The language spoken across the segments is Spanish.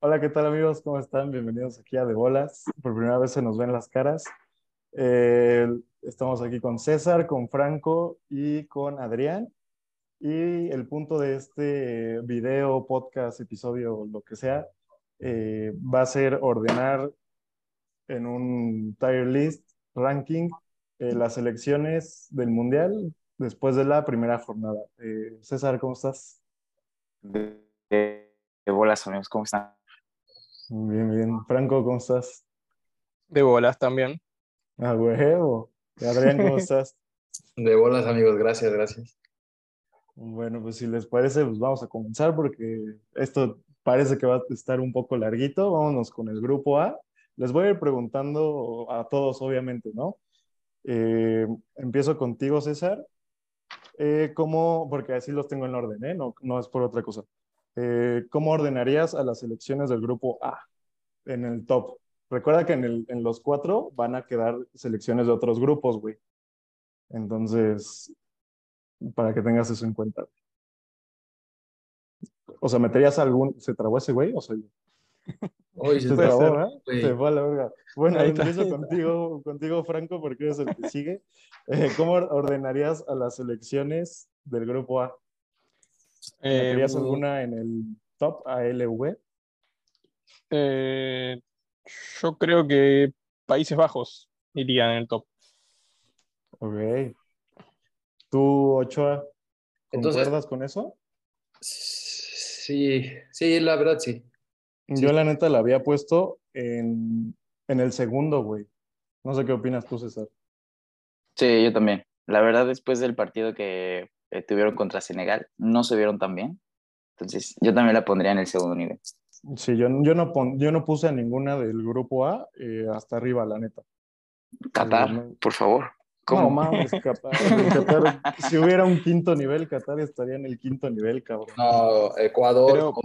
Hola, ¿qué tal amigos? ¿Cómo están? Bienvenidos aquí a De Bolas. Por primera vez se nos ven las caras. Eh, estamos aquí con César, con Franco y con Adrián. Y el punto de este video, podcast, episodio, lo que sea, eh, va a ser ordenar en un tier list, ranking, eh, las selecciones del Mundial después de la primera jornada. César, ¿cómo estás? De, de bolas, amigos, ¿cómo están? Bien, bien. Franco, ¿cómo estás? De bolas también. Ah, huevo. Adrián, ¿cómo estás? De bolas, amigos, gracias, gracias. Bueno, pues si les parece, pues vamos a comenzar porque esto parece que va a estar un poco larguito. Vámonos con el grupo A. Les voy a ir preguntando a todos, obviamente, ¿no? Eh, empiezo contigo, César. Eh, ¿Cómo, porque así los tengo en orden, ¿eh? No, no es por otra cosa. Eh, ¿Cómo ordenarías a las selecciones del grupo A en el top? Recuerda que en, el, en los cuatro van a quedar selecciones de otros grupos, güey. Entonces, para que tengas eso en cuenta. O sea, ¿meterías algún... ¿Se trabó ese güey o soy yo? Se se trabó, güey. Se fue a la verga. Bueno, Ahí está. empiezo contigo, contigo, Franco, porque eres el que sigue. Eh, ¿Cómo ordenarías a las selecciones del grupo A? Eh, ¿Meterías alguna en el top ALV? eh, yo creo que Países Bajos irían en el top. Ok. ¿Tú, Ochoa, Entonces- concuerdas con eso? Sí, sí, la verdad sí. Yo la neta la había puesto en, en el segundo, güey. No sé qué opinas tú, César. Sí, yo también. La verdad, después del partido que eh, tuvieron contra Senegal, no se vieron tan bien. Entonces, yo también la pondría en el segundo nivel. Sí, yo, yo, no, pon- yo no puse a ninguna del grupo A eh, hasta arriba, la neta. Qatar, no. por favor. No ¿Cómo? mames, Qatar. Si hubiera un quinto nivel, Qatar estaría en el quinto nivel, cabrón. No, Ecuador Pero- con,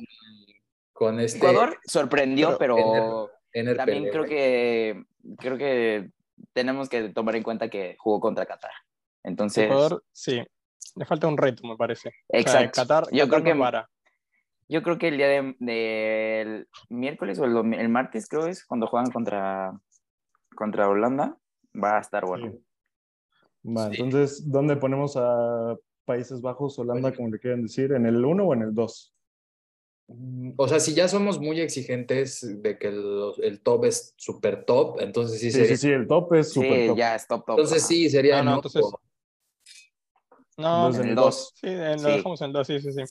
con este. Ecuador sorprendió, pero pero, Ener también Pele, creo que creo que tenemos que tomar en cuenta que jugó contra Qatar. Entonces, Ecuador, sí. Le falta un reto, me parece. O sea, exacto. Qatar, Yo Qatar creo que para. Yo creo que el día de- del miércoles o el, martes, creo es cuando juegan contra, contra Holanda, va a estar bueno. Sí. Va, Sí. entonces, ¿dónde ponemos a Países Bajos, Holanda, Oye. como le quieran decir? ¿En el 1 o en el 2? Mm, O sea, si ya somos muy exigentes de que el, el top es super top, entonces sí Sí, sería. sí, sí, el top es súper Sí, top. ya es top, top. Entonces ajá. sí, sería No, no, en entonces-. No, Entonces, en el el 2. sí, eh, lo sí. dejamos en el 2, sí, sí, sí.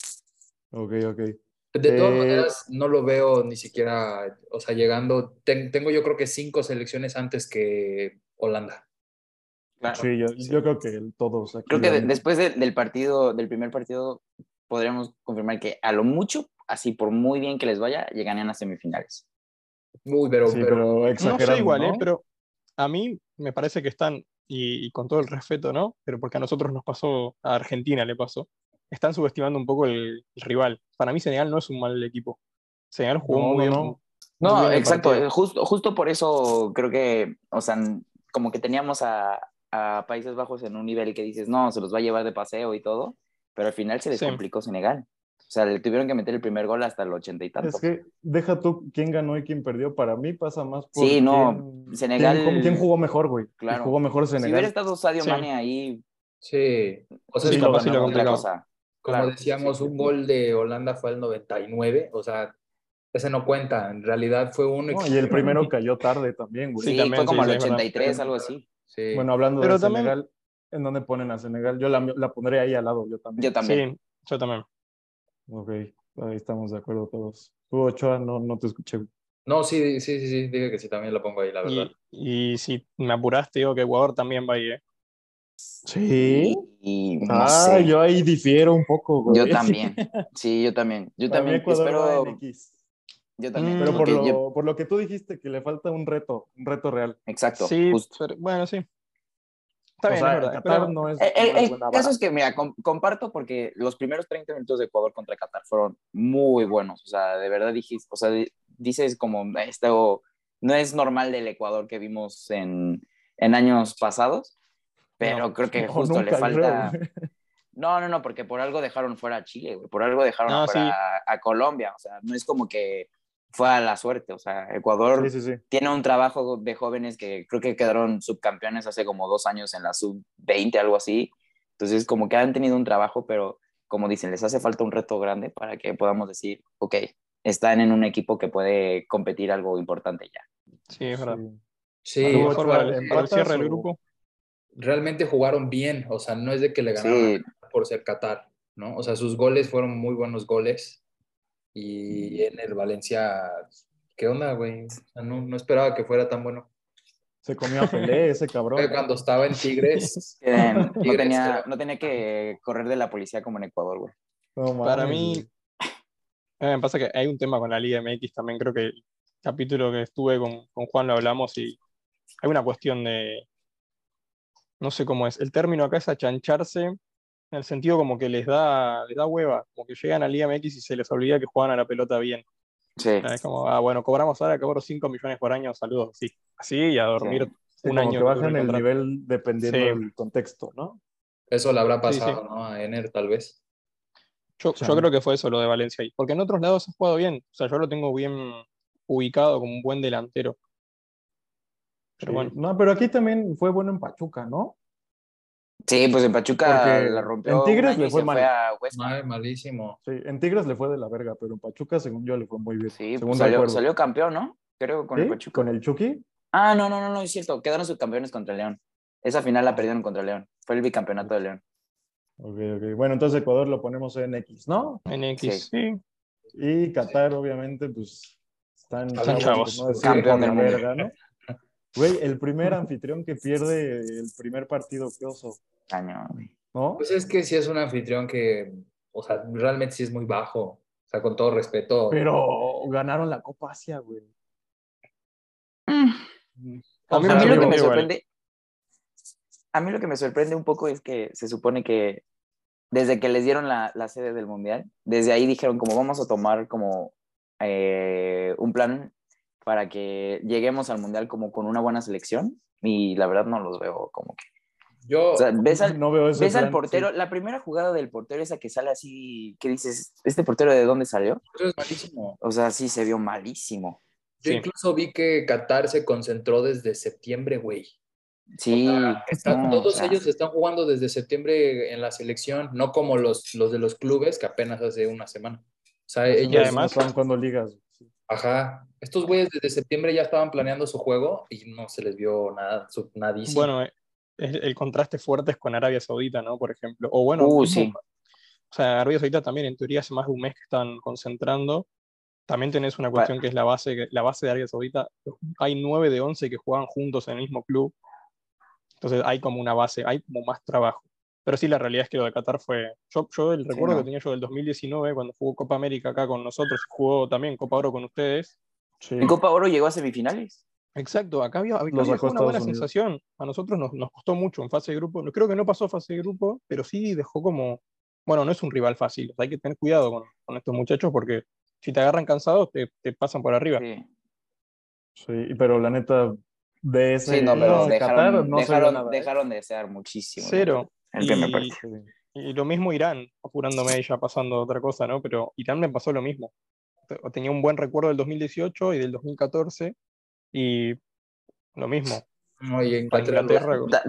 Ok, ok. De todas Eh, maneras, no lo veo ni siquiera, o sea, llegando. ten- tengo yo creo que cinco selecciones antes que Holanda. Claro. Sí, yo, yo creo que todos aquí. Creo que de- después de- del partido, del primer partido, podríamos confirmar que a lo mucho, así por muy bien que les vaya, llegarían a semifinales. Uy, pero, Sí, pero, pero No sé igual, ¿no? ¿eh? pero a mí me parece que están, y, y con todo el respeto, ¿no? Pero porque a nosotros nos pasó, a Argentina le pasó, están subestimando un poco el, el rival. Para mí Senegal no es un mal equipo. Senegal jugó No, muy no, bien. no. muy No, bien el exacto. eh, Justo, justo por eso creo que, o sea, como que teníamos a, a Países Bajos en un nivel que dices, no, se los va a llevar de paseo y todo, pero al final se les Sí. complicó Senegal. O sea, le tuvieron que meter el primer gol hasta el ochenta y tanto. Es que deja tú quién ganó y quién perdió. Para mí pasa más por. Sí, no, quién- Senegal- ¿Quién, quién jugó mejor, güey? Claro. Jugó mejor si hubiera Senegal. estado Sadio Sí. Mane ahí, sí. O sea, Sí, es como, sí otra cosa. como Claro, decíamos, sí. un gol de Holanda fue al 99, o sea, ese no cuenta. En realidad fue uno. No, y el primero cayó tarde también, güey. Sí, Sí, también, fue como sí, al sí, es verdad. 83, algo así. Sí. Bueno, hablando Pero de también- Senegal, ¿en dónde ponen a Senegal? Yo la, la pondré ahí al lado, yo también. Yo también. Sí, yo también. Ok, ahí estamos de acuerdo todos. Tú, Ochoa, no, no te escuché. No, sí, sí, sí, sí, dije que sí, también lo pongo ahí, la verdad. Y, y si me apuraste, digo que Ecuador también va ahí, ¿eh? Sí. Y no ah, sé. yo ahí difiero un poco, güey. Yo también. Sí, yo también. Yo también. Espero. Yo también. Pero por lo, yo- por lo que tú dijiste, que le falta un reto, un reto real. Exacto. Sí, justo. pero- bueno, sí. Está o bien, sea, verdad. Qatar no es. El, el- no caso vara. es que, mira, com- comparto porque los primeros 30 minutos de Ecuador contra Qatar fueron muy buenos. O sea, de verdad dijiste, o sea, di- dices como esto no es normal del Ecuador que vimos en, en años pasados, pero No. creo que O justo le falta. creo. No, no, no, porque por algo dejaron fuera a Chile, güey, por algo dejaron No, fuera sí. a, a Colombia. O sea, no es como que fue a la suerte. O sea, Ecuador Sí, sí, sí. tiene un trabajo de jóvenes que creo que quedaron subcampeones hace como dos años en la sub-20, algo así. Entonces, como que han tenido un trabajo, pero como dicen, les hace falta un reto grande para que podamos decir, ok, están en un equipo que puede competir algo importante ya. Sí, es verdad. Sí. Sí, Algo Mejor Ochoa, para, el- para el ¿empatas cierre del grupo. realmente jugaron bien, o sea, no es de que le ganaron por ser Qatar, ¿no? O sea, sus goles fueron muy buenos goles y en el Valencia, ¿qué onda, güey? O sea, no, no esperaba que fuera tan bueno. Se comió a Pelé, ese cabrón. Cuando estaba en Tigres, eh, no, Tigres, tenía, no tenía que correr de la policía como en Ecuador, güey. No Para mí, me pasa que hay un tema con la Liga MX también, creo que el capítulo que estuve con, con Juan lo hablamos y hay una cuestión de, no sé cómo es, el término acá es achancharse, en el sentido como que les da, les da hueva, como que llegan a Liga MX y se les olvida que juegan a la pelota bien. Sí, Es como, ah, bueno, cobramos ahora, cobro 5 millones por año, saludos, sí. Así y a dormir Sí, un como año. que bajan el nivel dependiendo Sí. del contexto, ¿no? eso le habrá pasado, sí. ¿no? A Ener, tal vez. Yo, yo creo que fue eso lo de Valencia ahí, porque en otros lados ha jugado bien, o sea, yo lo tengo bien ubicado como un buen delantero. Pero Sí. bueno, No, pero aquí también fue bueno en Pachuca, ¿no? Sí pues en Pachuca Porque la rompió. en Tigres le fue mal. fue a Huesca. Mal, malísimo. Sí, en Tigres le fue de la verga, pero en Pachuca, según yo, le fue muy bien. Sí, según pues salió, salió campeón, ¿no? Creo con ¿Sí? el Pachuca. Con el Chucky. Ah, no, no, no, no, es cierto. Quedaron subcampeones contra el León. Esa final la perdieron contra el León. Fue el bicampeonato de León. Ok, ok. Bueno, entonces Ecuador lo ponemos en X, ¿no? en X, sí. Y Qatar, obviamente, pues están Están chavos. por no Campeón del la mundo. verga, ¿no? Güey, el primer anfitrión que pierde el primer partido, qué oso, Cañón, güey. ¿no? Pues es que sí es un anfitrión que, o sea, realmente sí es muy bajo. O sea, con todo respeto. Pero ganaron la Copa Asia, güey. A mí A me mí lo que igual. me sorprende, a mí lo que me sorprende un poco es que se supone que desde que les dieron la, la sede del mundial, desde ahí dijeron como vamos a tomar como eh, un plan para que lleguemos al mundial como con una buena selección y la verdad no los veo como que. Yo, O sea, ves al, no veo ese ves al plan, portero, sí. la primera jugada del portero esa que sale así, que dices, ¿este portero de dónde salió? eso es malísimo. O sea, sí se vio malísimo. Yo Sí. incluso vi que Qatar se concentró desde septiembre, güey. Sí, Están- no, todos o sea, ellos están jugando desde septiembre en la selección, no como los, los de los clubes que apenas hace una semana. O sea, ellos, además- no estaban jugando ligas. Ajá, estos güeyes desde septiembre ya estaban planeando su juego y no se les vio nada, su, nadísimo. Bueno, eh, el contraste fuerte es con Arabia Saudita, ¿no? Por ejemplo. O bueno, Uh, sí. o sea, Arabia Saudita también en teoría hace más de un mes que están concentrando. También tenés una cuestión que es la base, que- la base de Arabia Saudita. Hay 9 de 11 que juegan juntos en el mismo club. Entonces hay como una base, hay como más trabajo. Pero sí, la realidad es que lo de Qatar fue. Yo, yo el recuerdo no. que tenía yo del 2019, cuando jugó Copa América acá con nosotros, jugó también Copa Oro con ustedes. Sí. en Copa Oro llegó a semifinales. Exacto, acá había, había una buena sensación. A nosotros nos, nos costó mucho en fase de grupo. Creo que no pasó fase de grupo, pero sí dejó como. Bueno, no es un rival fácil. hay que tener cuidado con, con estos muchachos porque si te agarran cansados, te, te pasan por arriba. Sí. Sí, pero la neta, de ese Sí, no, pero dejaron, Qatar no dejaron, ¿eh? dejaron de desear muchísimo. Cero. El primer Y- partido. Sí. Y lo mismo Irán, apurándome y ya pasando a otra cosa, ¿no? Pero Irán me pasó lo mismo. Te- Tenía un buen recuerdo del 2018 y del 2014 y lo mismo. No, y Inglaterra,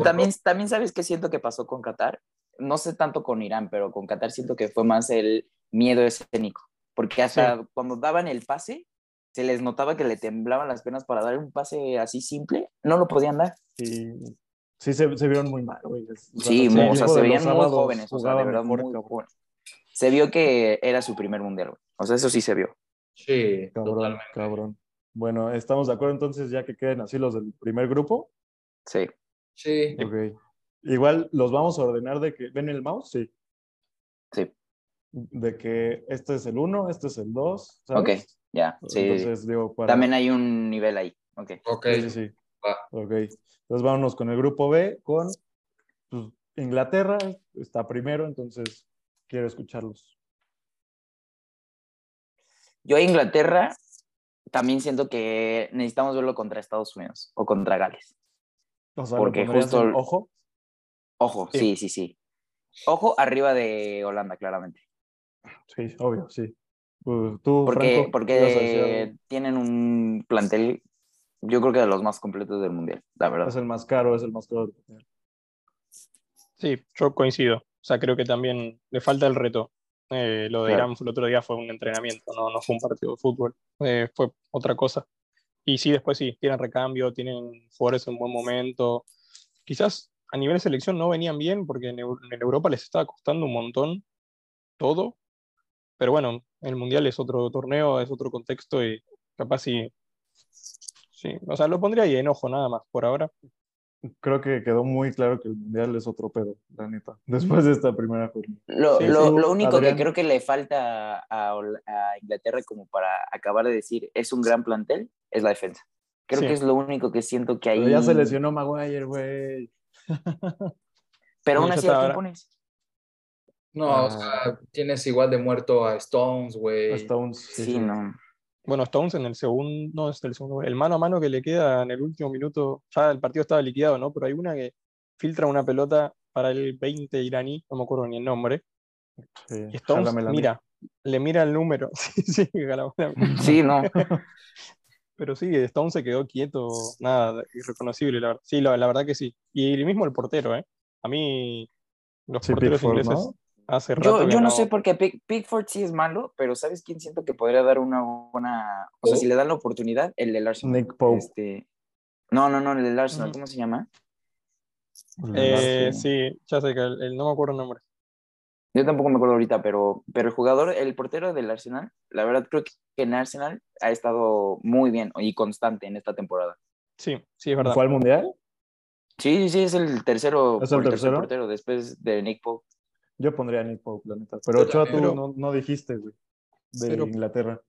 también, también sabes qué siento que pasó con Qatar. No sé tanto con Irán, pero con Qatar siento que fue más el miedo escénico. Porque hasta cuando daban el pase, se les notaba que le temblaban las penas para dar un pase así simple. No lo podían dar. Sí, sí se, se vieron muy mal, güey. Sí, o sea, se veían muy jóvenes. O sea, de verdad, mejor, muy cabrón. jóvenes. Se vio que era su primer mundial. güey. O sea, eso sí se vio. Sí, Cabrón, totalmente. cabrón. Bueno, estamos de acuerdo entonces ya que queden así los del primer grupo. Sí. Sí, Ok. Igual los vamos a ordenar de que. ¿Ven el mouse? Sí. Sí. De que este es el 1, este es el 2. Ok, ya. Sí. Entonces, digo, para. También hay un nivel ahí. Ok. ok. Sí, sí, sí. Ok. Entonces vámonos con el grupo B, con pues, Inglaterra, está primero, entonces quiero escucharlos. Yo a Inglaterra también siento que necesitamos verlo contra Estados Unidos o contra Gales. O sea, Porque ¿lo pondrías justo el- ojo. Ojo, Sí. sí, sí, sí. Ojo arriba de Holanda, claramente. Sí, obvio, sí. Pues, tú, Porque, Franco, porque tienen un plantel, yo creo que de los más completos del mundial, la verdad. es el más caro, es el más caro. Sí, yo coincido. O sea, creo que también le falta el reto. Eh, lo de Claro. Irán el otro día fue un entrenamiento, no, no fue un partido de fútbol, eh, fue otra cosa. Y sí, después sí, tienen recambio, tienen jugadores en buen momento. Quizás a nivel de selección no venían bien porque en, en Europa les estaba costando un montón todo. Pero bueno, el Mundial es otro torneo, es otro contexto y capaz sí. Sí, o sea, lo pondría ahí en ojo nada más por ahora. Creo que quedó muy claro que el mundial es otro pedo, la neta. Después de esta primera jornada. Lo, Sí, lo- lo único Adrián. que creo que le falta a, Inglaterra como para acabar de decir es un gran plantel es la defensa. Creo Sí. que es lo único que siento que ahí... Pero ya se lesionó Maguire, güey. Pero aún así, ¿a quién pones? No, Ah. o sea, tienes igual de muerto a Stones, güey. Un Sí, no. Bueno, Stones en el segundo, no es el segundo, el mano a mano que le queda en el último minuto, ya el partido estaba liquidado, ¿no? Pero hay una que filtra una pelota para el 20 iraní, no me acuerdo ni el nombre, Sí, y Stones mira, le mira el número, sí, sí. Sí, no. pero sí, Stones se quedó quieto, nada, irreconocible, la verdad. Sí, la, la verdad que sí. Y el mismo el portero, ¿eh? A mí, los Sí, porteros Pickford, ingleses ¿no? Hace rato Yo, yo no sé por qué Pick- Pickford sí es malo, pero ¿sabes quién siento que podría dar una buena... O sea, si le dan la oportunidad, el del Arsenal. Nick Pope. Este... No, no, no, el del Arsenal. ¿cómo se llama? Eh, Sí. ya sé que el, el- no me acuerdo el nombre. Yo tampoco me acuerdo ahorita, pero, pero el jugador, el portero del Arsenal, la verdad creo que en Arsenal ha estado muy bien y constante en esta temporada. Sí, sí, es verdad. ¿Fue al mundial? Sí, sí, sí, es el tercero, ¿Es el tercer tercero? portero después de Nick Pope. Yo pondría a Nick Pope, la neta. Pero Ochoa, tú no, no dijiste, güey. De Pero- Inglaterra.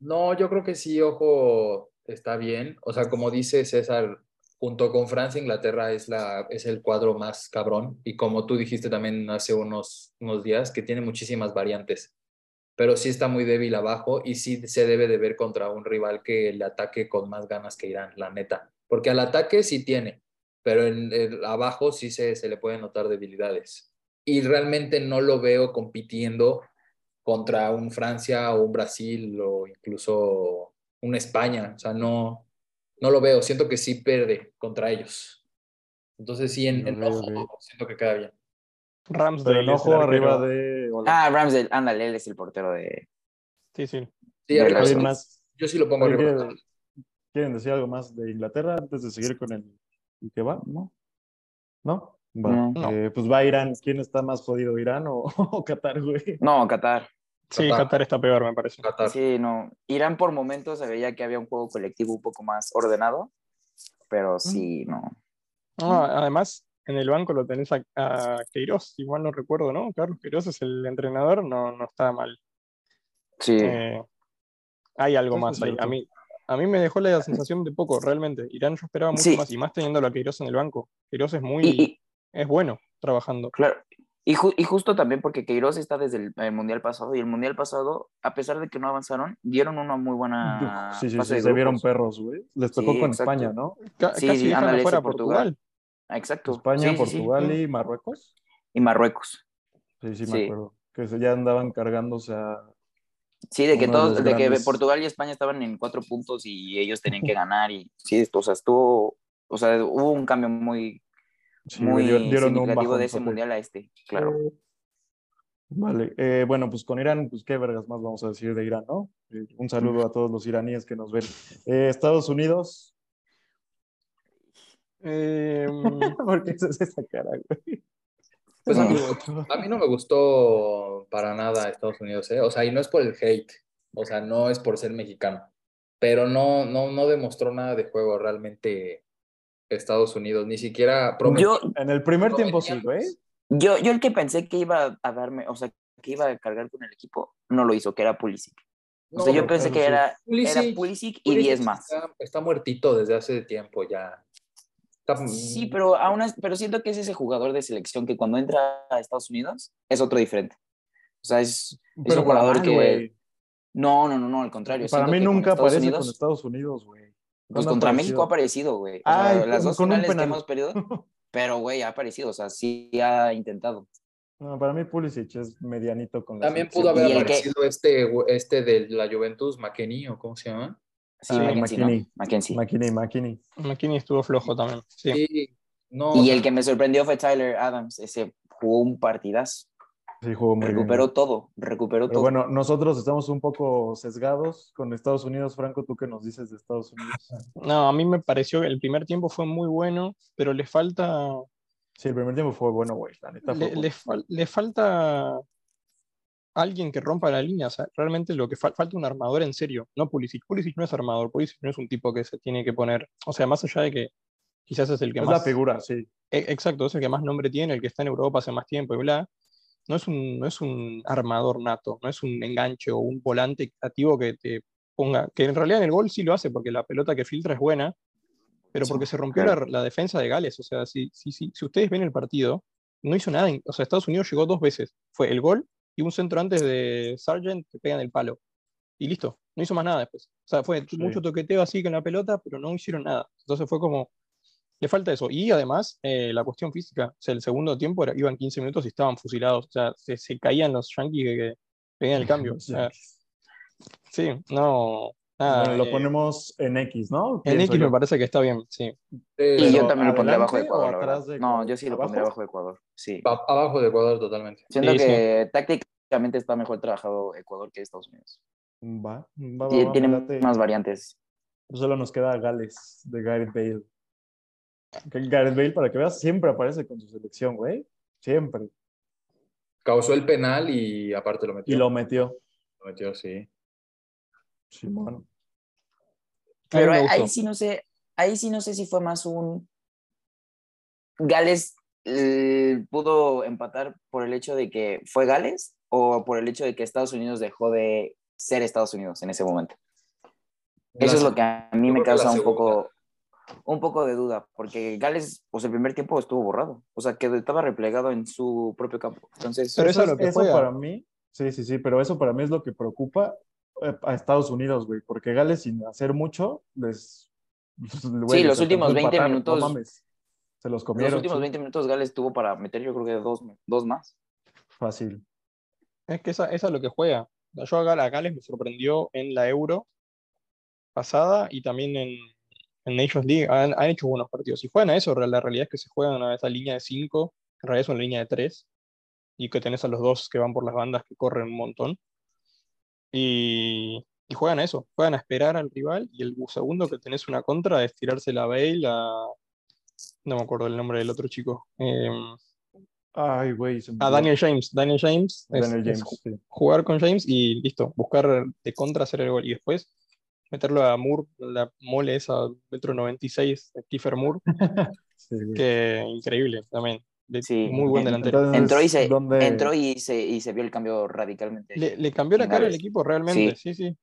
No, yo creo que sí, ojo, está bien. O sea, como dice César, junto con Francia, Inglaterra es, la, es el cuadro más cabrón. Y como tú dijiste también hace unos, unos días, que tiene muchísimas variantes. Pero sí está muy débil abajo y sí se debe de ver contra un rival que le ataque con más ganas que Irán, la neta. Porque al ataque sí tiene, pero en el abajo sí se, se le pueden notar debilidades. Y realmente no lo veo compitiendo contra un Francia o un Brasil o incluso un España. O sea, no, no lo veo. Siento que sí pierde contra ellos. Entonces sí, en, en Ok, ojo, siento que queda bien. Ramsdale el enojo arquero. arriba de. Ah, Ramsdale, ándale, él es el portero de... Sí, sí. Sí, Del arriba, yo sí lo pongo arriba. ¿quieren- ¿Quieren decir algo más de Inglaterra antes de seguir con el, el que va? ¿No? ¿No? Va. No. Eh, pues va Irán. ¿Quién está más jodido, Irán o, o Qatar, güey? No, Qatar. Sí, Qatar. Qatar está peor, me parece. Qatar. Sí, no. Irán por momentos se veía que había un juego colectivo un poco más ordenado, pero sí, no. No, además, en el banco lo tenés a, a Queiroz, igual no recuerdo, ¿no? Carlos Queiroz es el entrenador, no, no está mal. Sí. Eh, hay algo más ahí. A mí, a mí me dejó la sensación de poco, realmente. Irán yo esperaba mucho Sí. más, y más teniendo a Queiroz en el banco. Queiroz es muy, Y, y- es bueno trabajando. claro, y, ju- y justo también porque Queiroz está desde el, el Mundial pasado, y el Mundial pasado, a pesar de que no avanzaron, dieron una muy buena sí, sí, fase sí, de se vieron perros, güey. Les tocó Sí, con exacto. España, ¿no? Sí, casi sí, ándale, afuera ese a Portugal. Ah, Exacto. España, Sí, sí, sí. Portugal y Marruecos. Y Marruecos. Sí, sí, me Sí. acuerdo. Que se- ya andaban cargándose a. Sí, de que de todos, de que. Portugal y España estaban en cuatro puntos y ellos tenían que ganar y sí, o sea, estuvo, o sea, hubo un cambio muy, Sí, muy dieron- un de ese mundial a este, claro. Vale, eh, bueno, pues con Irán, pues qué vergas más vamos a decir de Irán, ¿no? Eh, un saludo a todos los iraníes que nos ven. Eh, Estados Unidos, Eh, ¿por qué haces esa cara, güey? Pues a mí, No. a mí no me gustó para nada Estados Unidos, ¿eh? O sea, y no es por el hate, o sea, no es por ser mexicano, pero no, no, no demostró nada de juego realmente Estados Unidos, ni siquiera. Yo, En el primer tiempo sí, güey. yo, yo el que pensé que iba a darme, o sea, que iba a cargar con el equipo, no lo hizo, que era Pulisic. O sea, yo No, pensé que sí. era, Pulisic- era Pulisic y Pulisic 10 más. Está, está muertito desde hace tiempo ya. Está- Sí, pero aún es- pero siento que es ese jugador de selección que cuando entra a Estados Unidos es otro diferente. O sea, es, es un jugador mal, que... güey. No, no, no, no, al contrario. Para mí nunca Estados aparece Unidos- con Estados Unidos, güey. Pues ¿Cuándo ha contra aparecido? México ha aparecido, güey. O sea, las dos con un finales que hemos perdido, pero güey, ha aparecido, o sea, sí ha intentado. No, para mí Pulisic es medianito con la También pudo haber que- aparecido este, este de la Juventus, McKenny, o cómo se llama. Sí, Ah. McKinney. McKinney, McKinney. McKinney estuvo flojo también. Sí. Sí, no. Y el que me sorprendió fue Tyler Adams. Ese jugó un partidazo. Sí, jugó muy bien. Recuperó todo, recuperó Pero todo. bueno, nosotros estamos un poco sesgados con Estados Unidos. Franco, ¿tú qué nos dices de Estados Unidos? No, a mí me pareció que el primer tiempo fue muy bueno, pero le falta, Sí, el primer tiempo fue bueno, güey. La neta fue le, bueno. le fal- le falta alguien que rompa la línea. O sea, realmente lo que fal- falta un armador en serio, no Pulisic. Pulisic no es armador, Pulisic no es un tipo que se tiene que poner. O sea, más allá de que quizás es el que Es más. la figura, sí. E- Exacto, es el que más nombre tiene, el que está en Europa hace más tiempo y bla. No es un, no es un armador nato, no es un enganche o un volante activo que te ponga, que en realidad en el gol sí lo hace porque la pelota que filtra es buena, pero porque se rompió la, la defensa de Gales. O sea, si, si, si, si ustedes ven el partido, no hizo nada. en- O sea, Estados Unidos llegó dos veces. Fue el gol y un centro antes de Sargent que pega en el palo. Y listo, no hizo más nada después. O sea, fue Sí. mucho toqueteo así con la pelota, pero no hicieron nada. Entonces fue como, le falta eso. Y además, eh, la cuestión física. O sea, el segundo tiempo era- iban 15 minutos y estaban fusilados. O sea, se, se caían los yankees que, que pedían el cambio. O sea, sí, no. Nada, Bueno, lo eh, ponemos en X, ¿no? en X me parece que está bien, sí. Y yo también lo pondría abajo de ¿adelante Ecuador. atrás No, yo sí lo ¿Abajo? pondría abajo de Ecuador. Sí. A- abajo de Ecuador totalmente. Siento Sí, sí. que tácticamente está mejor trabajado Ecuador que Estados Unidos. Va, va, va, va, Tiene más variantes. Solo nos queda Gales de Gareth Bale. Que Gareth Bale, para que veas, siempre aparece con su selección, güey. Siempre. Causó el penal y aparte lo metió. Y lo metió. Lo metió, sí. Simón. Pero me ahí, sí no sé, ahí sí no sé si fue más un Gales eh, pudo empatar por el hecho de que fue Gales o por el hecho de que Estados Unidos dejó de ser Estados Unidos en ese momento. Eso es lo que a mí me causa un segunda. poco, un poco de duda, porque Gales, pues el primer tiempo estuvo borrado, o sea, que estaba replegado en su propio campo. Entonces, Pero eso es es- lo que eso juega. para mí, sí, sí, sí, pero eso para mí es lo que preocupa eh, a Estados Unidos, güey, porque Gales sin hacer mucho, les... güey, Sí, los últimos alcanzó a 20 empatar, minutos- No mames, se los los comieron. últimos sí, 20 minutos Gales tuvo para meter yo creo que dos, dos más. Fácil. Es que esa, esa es lo que juega. Yo a Gales me sorprendió en la Euro pasada y también en, en Nations League. Han, han hecho buenos partidos. Si juegan a eso, la realidad es que se juegan a esa línea de 5, en realidad es una línea de 3, y que tenés a los dos que van por las bandas que corren un montón. Y, y juegan a eso, juegan a esperar al rival, y el segundo que tenés una contra es tirarse la Bale a... No me acuerdo el nombre del otro chico. em, Ay, güey. a. Daniel James. Daniel James. es- Daniel es James, sí. jugar con James y listo, buscar de contra hacer el gol. Y después meterlo a Moore, la mole esa, metro 96, de Kiefer Moore, Sí, que increíble también. de- Sí. Muy buen delantero. Entonces, Entró y se, ¿dónde- entró y se, y se vio el cambio radicalmente. Le, le cambió la cara al equipo realmente, sí, sí.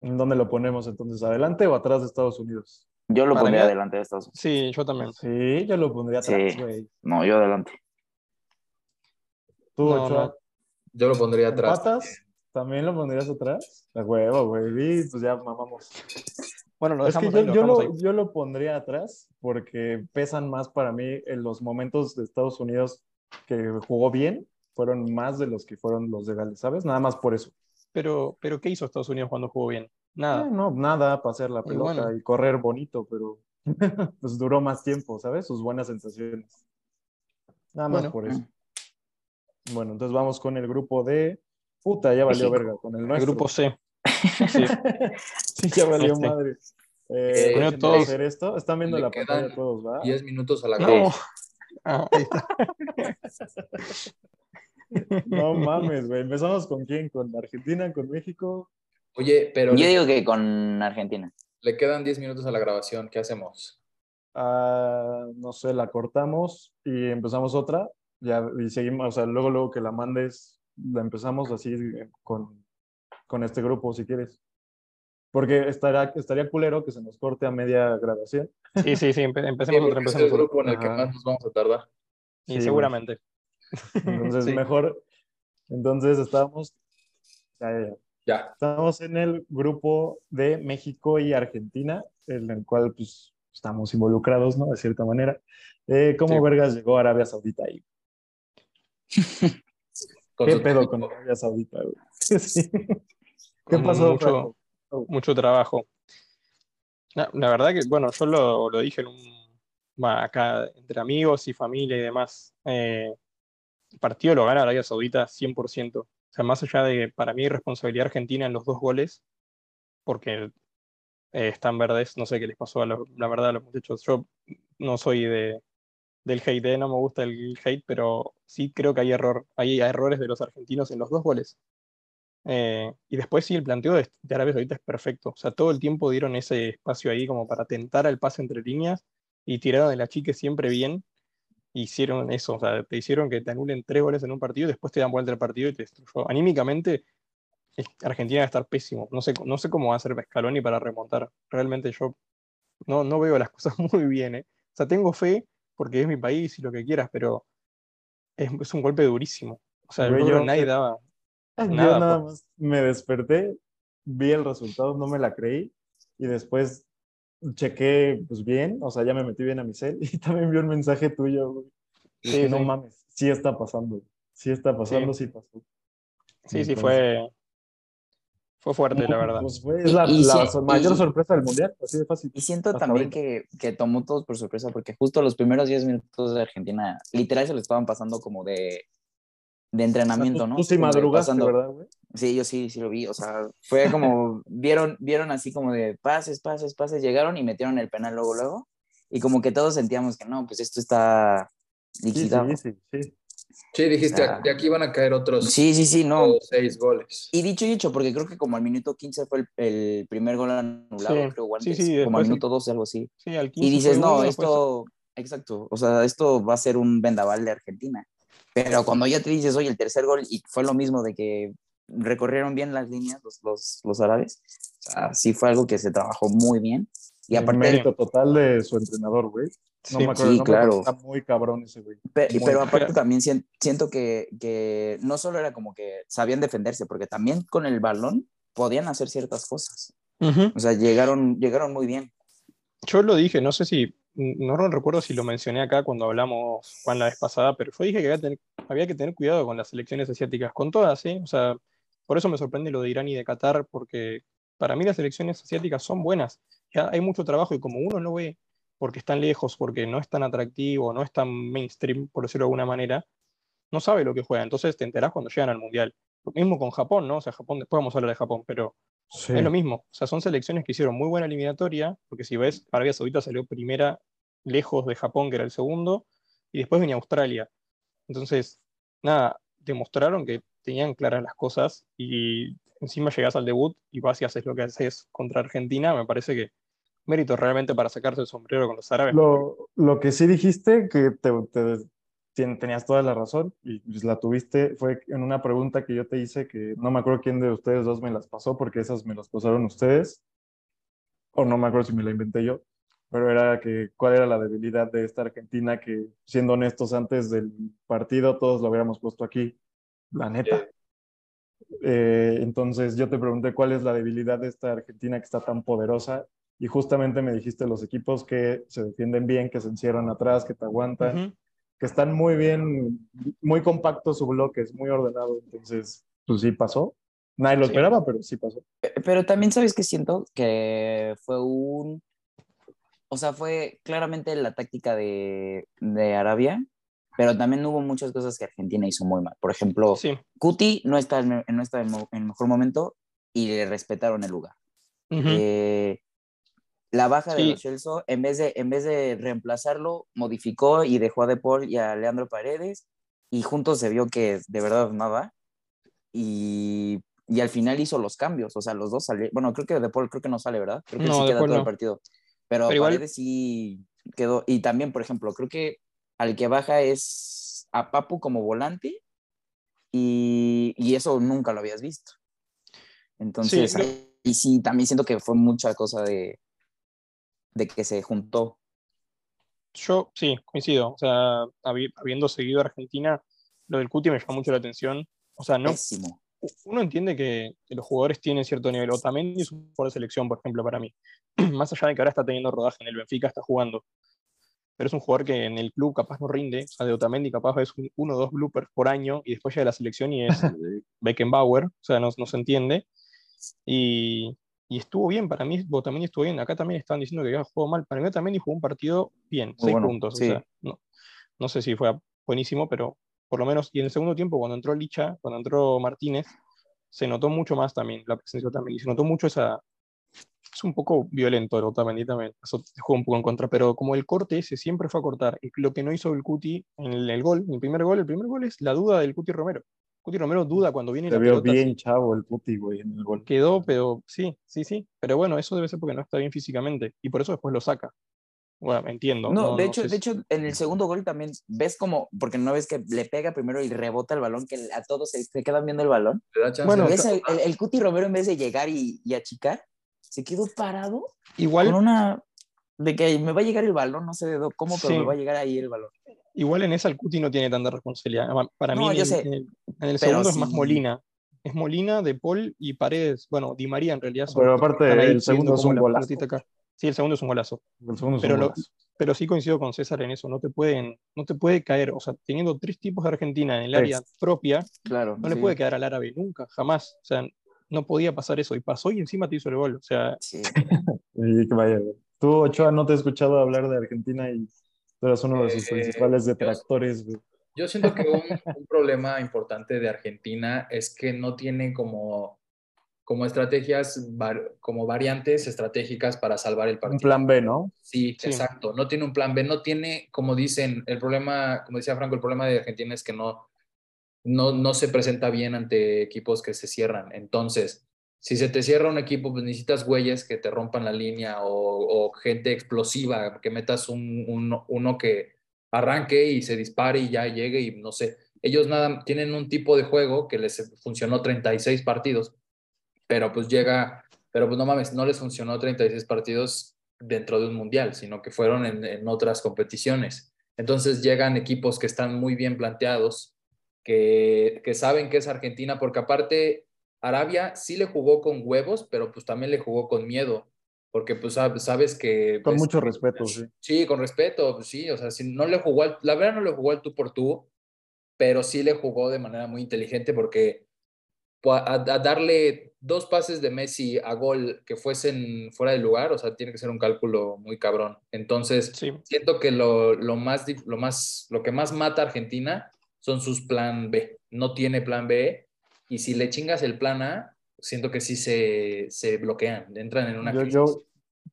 ¿En dónde lo ponemos entonces? ¿Adelante o atrás de Estados Unidos? Yo lo Para pondría mí- adelante de Estados Unidos. Sí, yo también. Sí, yo lo pondría atrás, Sí. No, yo adelante. Tú, No, Ochoa, no. Yo lo pondría atrás. ¿empatas? ¿También lo pondrías atrás? La huevo, güey. Y pues ya mamamos. Bueno, lo Es que dejamos yo, ahí, lo yo dejamos lo, ahí. yo lo pondría atrás porque pesan más para mí en los momentos de Estados Unidos que jugó bien, fueron más de los que fueron los de Gales, ¿sabes? Nada más por eso. Pero, pero ¿qué hizo Estados Unidos cuando jugó bien? Nada. Eh, no, nada, pasear la Y pelota bueno. y correr bonito, pero pues duró más tiempo, ¿sabes? Sus buenas sensaciones. Nada más Bueno. por eso. Bueno, entonces vamos con el grupo de... Puta, ya valió México. verga, con el El nuestro. grupo C. Sí. sí, ya valió Este. madre. Eh, Eh, todos- hacer esto. Están viendo le la pantalla todos, ¿va? 10 minutos a la No. Ah, ahí está. No mames, güey. ¿Empezamos con quién? ¿Con Argentina? ¿Con México? Oye, pero Yo le, digo que con Argentina. le quedan 10 minutos a la grabación. ¿Qué hacemos? Ah, no sé, la cortamos y empezamos otra. Ya, y seguimos, o sea, luego, luego que la mandes, la empezamos así eh, con, con este grupo, si quieres. Porque estaría, estaría culero que se nos corte a media grabación. Sí, sí, sí, empe- Sí, empecemos otra, porque es empecemos el grupo en el que Ajá. más nos vamos a tardar. Y Sí, güey. seguramente. Entonces, Sí. mejor. Entonces, estamos. ya, ya, ya. Ya. Estamos en el grupo de México y Argentina, en el cual pues estamos involucrados, ¿no? De cierta manera. Eh, ¿Cómo Sí. vergas llegó Arabia Saudita ahí? Con ¿Qué pedo con Arabia Saudita, güey? Sí. ¿Qué pasó, mucho-? Oh, mucho trabajo. La, la verdad que, bueno, yo lo, lo dije en un, acá entre amigos y familia y demás. eh, el partido lo gana Arabia Saudita 100%. O sea, más allá de, para mí, responsabilidad argentina en los dos goles, porque eh, están verdes, no sé qué les pasó a los- la verdad a los muchachos. Yo no soy de, del hate, eh, no me gusta el hate, pero sí creo que hay error, hay errores de los argentinos en los dos goles. Eh, y después sí, el planteo de, de Arabia Saudita es perfecto. O sea, todo el tiempo dieron ese espacio ahí como para tentar al pase entre líneas y tiraron de la chique siempre bien. Hicieron eso, o sea, te hicieron que te anulen tres goles en un partido y después te dan vuelta el partido y te destruyó. Anímicamente, Argentina va a estar pésimo. No sé, no sé cómo va a hacer Scaloni para remontar. Realmente yo no, no veo las cosas muy bien. ¿eh? O sea, tengo fe porque es mi país y lo que quieras, pero es, es un golpe durísimo. O sea, yo yo- nadie daba. Yo Nada, nada pues. más me desperté, vi el resultado, no me la creí y después chequé pues bien, o sea, ya me metí bien a mi cel y también vi un mensaje tuyo, güey. Sí, dije, no sí. mames, sí está pasando, sí está pasando, sí, pasó. Sí, sí, Entonces, fue, fue fuerte, la verdad. Pues fue es la, Y- mayor y- sorpresa del mundial, así de fácil. Y siento Hasta también que, que tomó todos por sorpresa, porque justo los primeros 10 minutos de Argentina, literal se lo estaban pasando como de, de entrenamiento, tú, ¿no? tú sí madrugaste, pasando- ¿verdad, güey? Sí, yo sí, sí lo vi. O sea, fue como, vieron, vieron así como de pases, pases, pases, llegaron y metieron el penal luego, luego. Y como que todos sentíamos que no, pues esto está liquidado. sí, sí, sí. Sí, dijiste, Ah. de aquí van a caer otros Sí, sí, sí, no. o seis goles. Y dicho y dicho, porque creo que como al minuto 15 fue el, el primer gol anulado, Sí, creo, o sí, antes, sí, como al minuto 12, algo así. Sí, al 15 Y dices, no, esto, exacto, o sea, esto va a ser un vendaval de Argentina. Pero cuando ya te dices, oye, el tercer gol, y fue lo mismo de que recorrieron bien las líneas los, los, los árabes, o sea, sí fue algo que se trabajó muy bien. Y El aparte, mérito total de su entrenador, güey. No Sí. me acuerdo Sí, pero claro. está muy cabrón ese güey. pe- muy pero aparte Pero- también sien- siento que, que no solo era como que sabían defenderse, porque también con el balón podían hacer ciertas cosas. Ujú. O sea, llegaron, llegaron muy bien. Yo lo dije, no sé si, no recuerdo si lo mencioné acá cuando hablamos, Juan, la vez pasada, pero yo dije que había, tener- había que tener cuidado con las selecciones asiáticas, con todas, ¿sí? O sea, por eso me sorprende lo de Irán y de Qatar, porque para mí las selecciones asiáticas son buenas. Ya hay mucho trabajo y como uno no ve porque están lejos, porque no es tan atractivo, no es tan mainstream, por decirlo de alguna manera, no sabe lo que juega. Entonces te enterás cuando llegan al Mundial. Lo mismo con Japón, ¿no? O sea, Japón, después vamos a hablar de Japón, pero Sí. es lo mismo. O sea, son selecciones que hicieron muy buena eliminatoria, porque si ves, Arabia Saudita salió primera lejos de Japón, que era el segundo, y después venía Australia. Entonces, nada, demostraron que tenían claras las cosas y encima llegás al debut y vas y haces lo que haces contra Argentina, me parece que mérito realmente para sacarse el sombrero con los árabes. Lo, lo que sí dijiste, que te, tenías toda la razón y la tuviste, fue en una pregunta que yo te hice que no me acuerdo quién de ustedes dos me las pasó, porque esas me las pasaron ustedes, o no me acuerdo si me la inventé yo, pero era que cuál era la debilidad de esta Argentina que, siendo honestos, antes del partido todos lo hubiéramos puesto aquí, la neta. Eh, entonces yo te pregunté cuál es la debilidad de esta Argentina que está tan poderosa y justamente me dijiste los equipos que se defienden bien, que se encierran atrás, que te aguantan, Ujú. que están muy bien, muy compactos su bloque, es muy ordenado. Entonces, pues sí pasó. Nadie lo Sí. esperaba, pero sí pasó. Pe- Pero también sabes que siento que fue un, o sea, fue claramente la táctica de, de Arabia, pero también hubo muchas cosas que Argentina hizo muy mal. Por ejemplo, Sí. Cuti no está, en, no está en, el mejor momento y le respetaron el lugar. Ujú. Eh, la baja de Celso, en vez de, en vez de reemplazarlo, modificó y dejó a De Paul y a Leandro Paredes, y juntos se vio que de verdad nada. Y, y al final hizo los cambios, o sea, los dos salieron. Bueno, creo que De Paul creo que no sale, ¿verdad? Creo que No, sí queda todo el partido. Pero, Pero igual- Paredes sí quedó. Y también, por ejemplo, creo que al que baja es a Papu como volante, y, y eso nunca lo habías visto. Entonces, lo- y sí, también siento que fue mucha cosa de, de que se juntó. Yo sí, coincido. O sea, habi- habiendo seguido a Argentina, lo del Cuti me llama mucho la atención. O sea, no, Pésimo. uno entiende que, que los jugadores tienen cierto nivel. Otamendi es un jugador de selección, por ejemplo, para mí. Más allá de que ahora está teniendo rodaje en el Benfica, está jugando. pero es un jugador que en el club capaz no rinde. O sea, de Otamendi capaz es un- uno o dos bloopers por año y después llega a la selección y es Beckenbauer, o sea, no, no se entiende. Y, y estuvo bien, para mí Otamendi estuvo bien. Acá también estaban diciendo que había jugado mal. Para mí Otamendi jugó un partido bien, seis bueno, puntos. sí. O sea, no, no sé si fue buenísimo, pero por lo menos. Y en el segundo tiempo, cuando entró Licha, cuando entró Martínez, se notó mucho más también la presencia de Otamendi. Se notó mucho esa. Es un poco violento el Otamendi también. Eso jugó un poco en contra. Pero como el corte ese siempre fue a cortar, y lo que no hizo el Cuti en el, el gol, en el primer gol, el primer gol es la duda del Cuti Romero. Cuti Romero duda cuando viene Se la vio pelota. bien chavo el puti, güey, en el gol. Quedó, pero sí, sí, sí. Pero bueno, eso debe ser porque no está bien físicamente. Y por eso después lo saca. Bueno, entiendo. No, de no hecho, sé de si- hecho, en el segundo gol también ves como, porque no ves que le pega primero y rebota el balón, que a todos se, se quedan viendo el balón. Le da chance Bueno, de- ¿Ves el, el, el Cuti Romero en vez de llegar y, y achicar, se quedó parado Igual, con una de que me va a llegar el balón, no sé de cómo, pero Sí. me va a llegar ahí el balón. Igual en esa el Cuti no tiene tanta responsabilidad. Para mí, No, en yo el, sé, en el- en el segundo es más sí. Molina. Es Molina, De Paul y Paredes. Bueno, Di María en realidad. son Pero aparte, el segundo es un la golazo. Sí, el segundo es un golazo. El segundo es Pero un lo- golazo. Pero sí coincido con César en eso. No te pueden, no te puede caer. O sea, teniendo tres tipos de Argentina en el Sí. área propia, Claro. no le sí. puede quedar al árabe nunca, jamás. O sea, no podía pasar eso. Y pasó y encima te hizo el gol. O sea, Sí. Y que vaya, güey. Tú, Ochoa, no te he escuchado hablar de Argentina y tú eres uno de sus Eh, principales detractores, güey. Yo siento que un, un problema importante de Argentina es que no tiene como, como estrategias, var- como variantes estratégicas para salvar el Un partido. plan B, ¿no? Sí, Sí. exacto. No tiene un plan B, no tiene, como dicen, el problema, como decía Franco, el problema de Argentina es que no, no, no se presenta bien ante equipos que se cierran. Entonces, si se te cierra un equipo, pues necesitas güeyes que te rompan la línea o, gente explosiva, que metas un- uno que arranque y se dispare y ya llegue y no sé. Ellos nada, tienen un tipo de juego que les funcionó 36 partidos, pero pues llega, pero pues no mames, no les funcionó 36 partidos dentro de un mundial, sino que fueron en, en otras competiciones. Entonces llegan equipos que están muy bien planteados, que, que saben que es Argentina, porque aparte Arabia sí le jugó con huevos, pero pues también le jugó con miedo, porque pues sab- sabes que... Con pues, mucho respeto, sí. Sí, con respeto, pues sí, o sea, si no le jugó, al- la verdad no le jugó al tú por tú, pero sí le jugó de manera muy inteligente porque a, a darle dos pases de Messi a gol que fuesen fuera de lugar, o sea, tiene que ser un cálculo muy cabrón. Entonces, sí. siento que lo, lo más, lo más, lo que más mata a Argentina son sus plan B. No tiene plan B y si le chingas el plan A, siento que sí se, se bloquean, entran en una Yo, crisis. yo,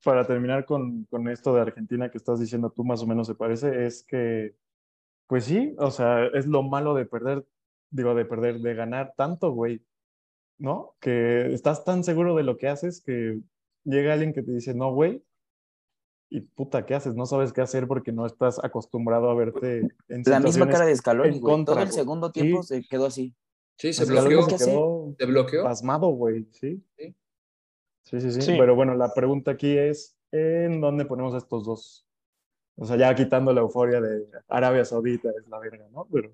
para terminar con, con esto de Argentina que estás diciendo tú, más o menos se parece, es que, pues sí, o sea, es lo malo de perder, digo, de perder, de ganar tanto, güey, ¿no? Que estás tan seguro de lo que haces que llega alguien que te dice, no, güey, y puta, ¿qué haces? No sabes qué hacer porque no estás acostumbrado a verte en La misma cara de Scaloni, en güey. contra, Todo el segundo tiempo Sí. se quedó así. Sí, se bloqueó. ¿Qué se quedó ¿Se bloqueó? pasmado, güey, ¿sí? Sí. Sí, sí, sí. Sí. Pero bueno, la pregunta aquí es, ¿en dónde ponemos a estos dos? O sea, ya quitando la euforia de Arabia Saudita, es la verga, ¿no? Pero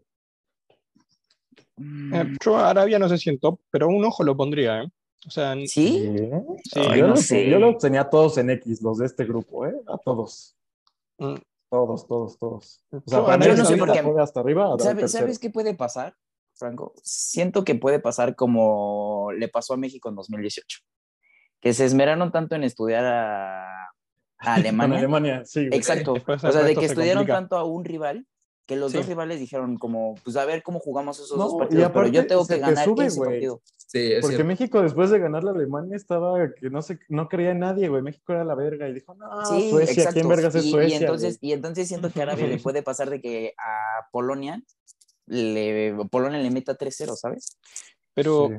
Eh, yo a Arabia no sé si en top, pero un ojo lo pondría, ¿eh? O sea, ¿Sí? sí, Ay, yo, no los, sé. yo los tenía a todos en X, los de este grupo, ¿eh? A todos. mm, Todos, todos, todos. O sea, Yo no sé por qué. hasta arriba. a dar ¿Sabes, tercero. ¿Sabes qué puede pasar, Franco? Siento que puede pasar como le pasó a México en 2018. Que se esmeraron tanto en estudiar a, a Con Alemania. Alemania, sí. güey. Exacto. Después o sea, de que se estudiaron complica. tanto a un rival que los Sí. dos rivales dijeron como, pues a ver cómo jugamos esos No, dos partidos, pero yo tengo que te ganar sube, ese partido. Sí, es Porque cierto. México después de ganar la Alemania estaba que no se, no creía en nadie, güey. México era la verga y dijo, no, Sí, Suecia, exacto. ¿quién vergas es y, y Suecia? entonces, güey? y entonces siento que a Arabia le puede pasar de que a Polonia le, Polonia le meta 3-0, ¿sabes? pero Sí.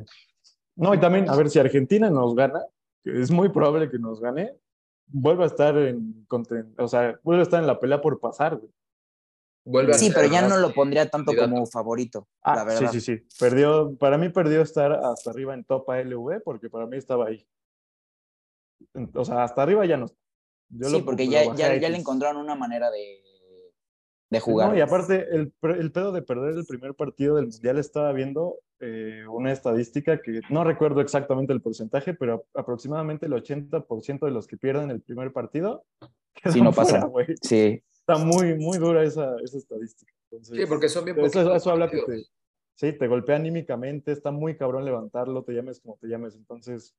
No, y también, a ver, si Argentina nos gana, es muy probable que nos gane, vuelve a estar en, o sea, vuelve a estar en la pelea por pasar, güey. Vuelve Sí, pero ya no lo pondría tanto candidato. como favorito, Ah, la verdad. sí, sí, sí. Perdió, para mí perdió estar hasta arriba en top ALV porque para mí estaba ahí. O sea, hasta arriba ya no. Yo Sí, lo- porque lo ya, ya, a ya le encontraron una manera de, de jugar. No, y aparte, el, pedo de perder el primer partido del Mundial estaba viendo eh, una estadística que no recuerdo exactamente el porcentaje, pero aproximadamente el 80% de los que pierden el primer partido Sí, no fuera, güey. Sí, está muy, muy dura esa, esa estadística. Entonces, Sí, porque son bien eso, eso habla que te, sí, te golpea anímicamente, está muy cabrón levantarlo, te llames como te llames. Entonces,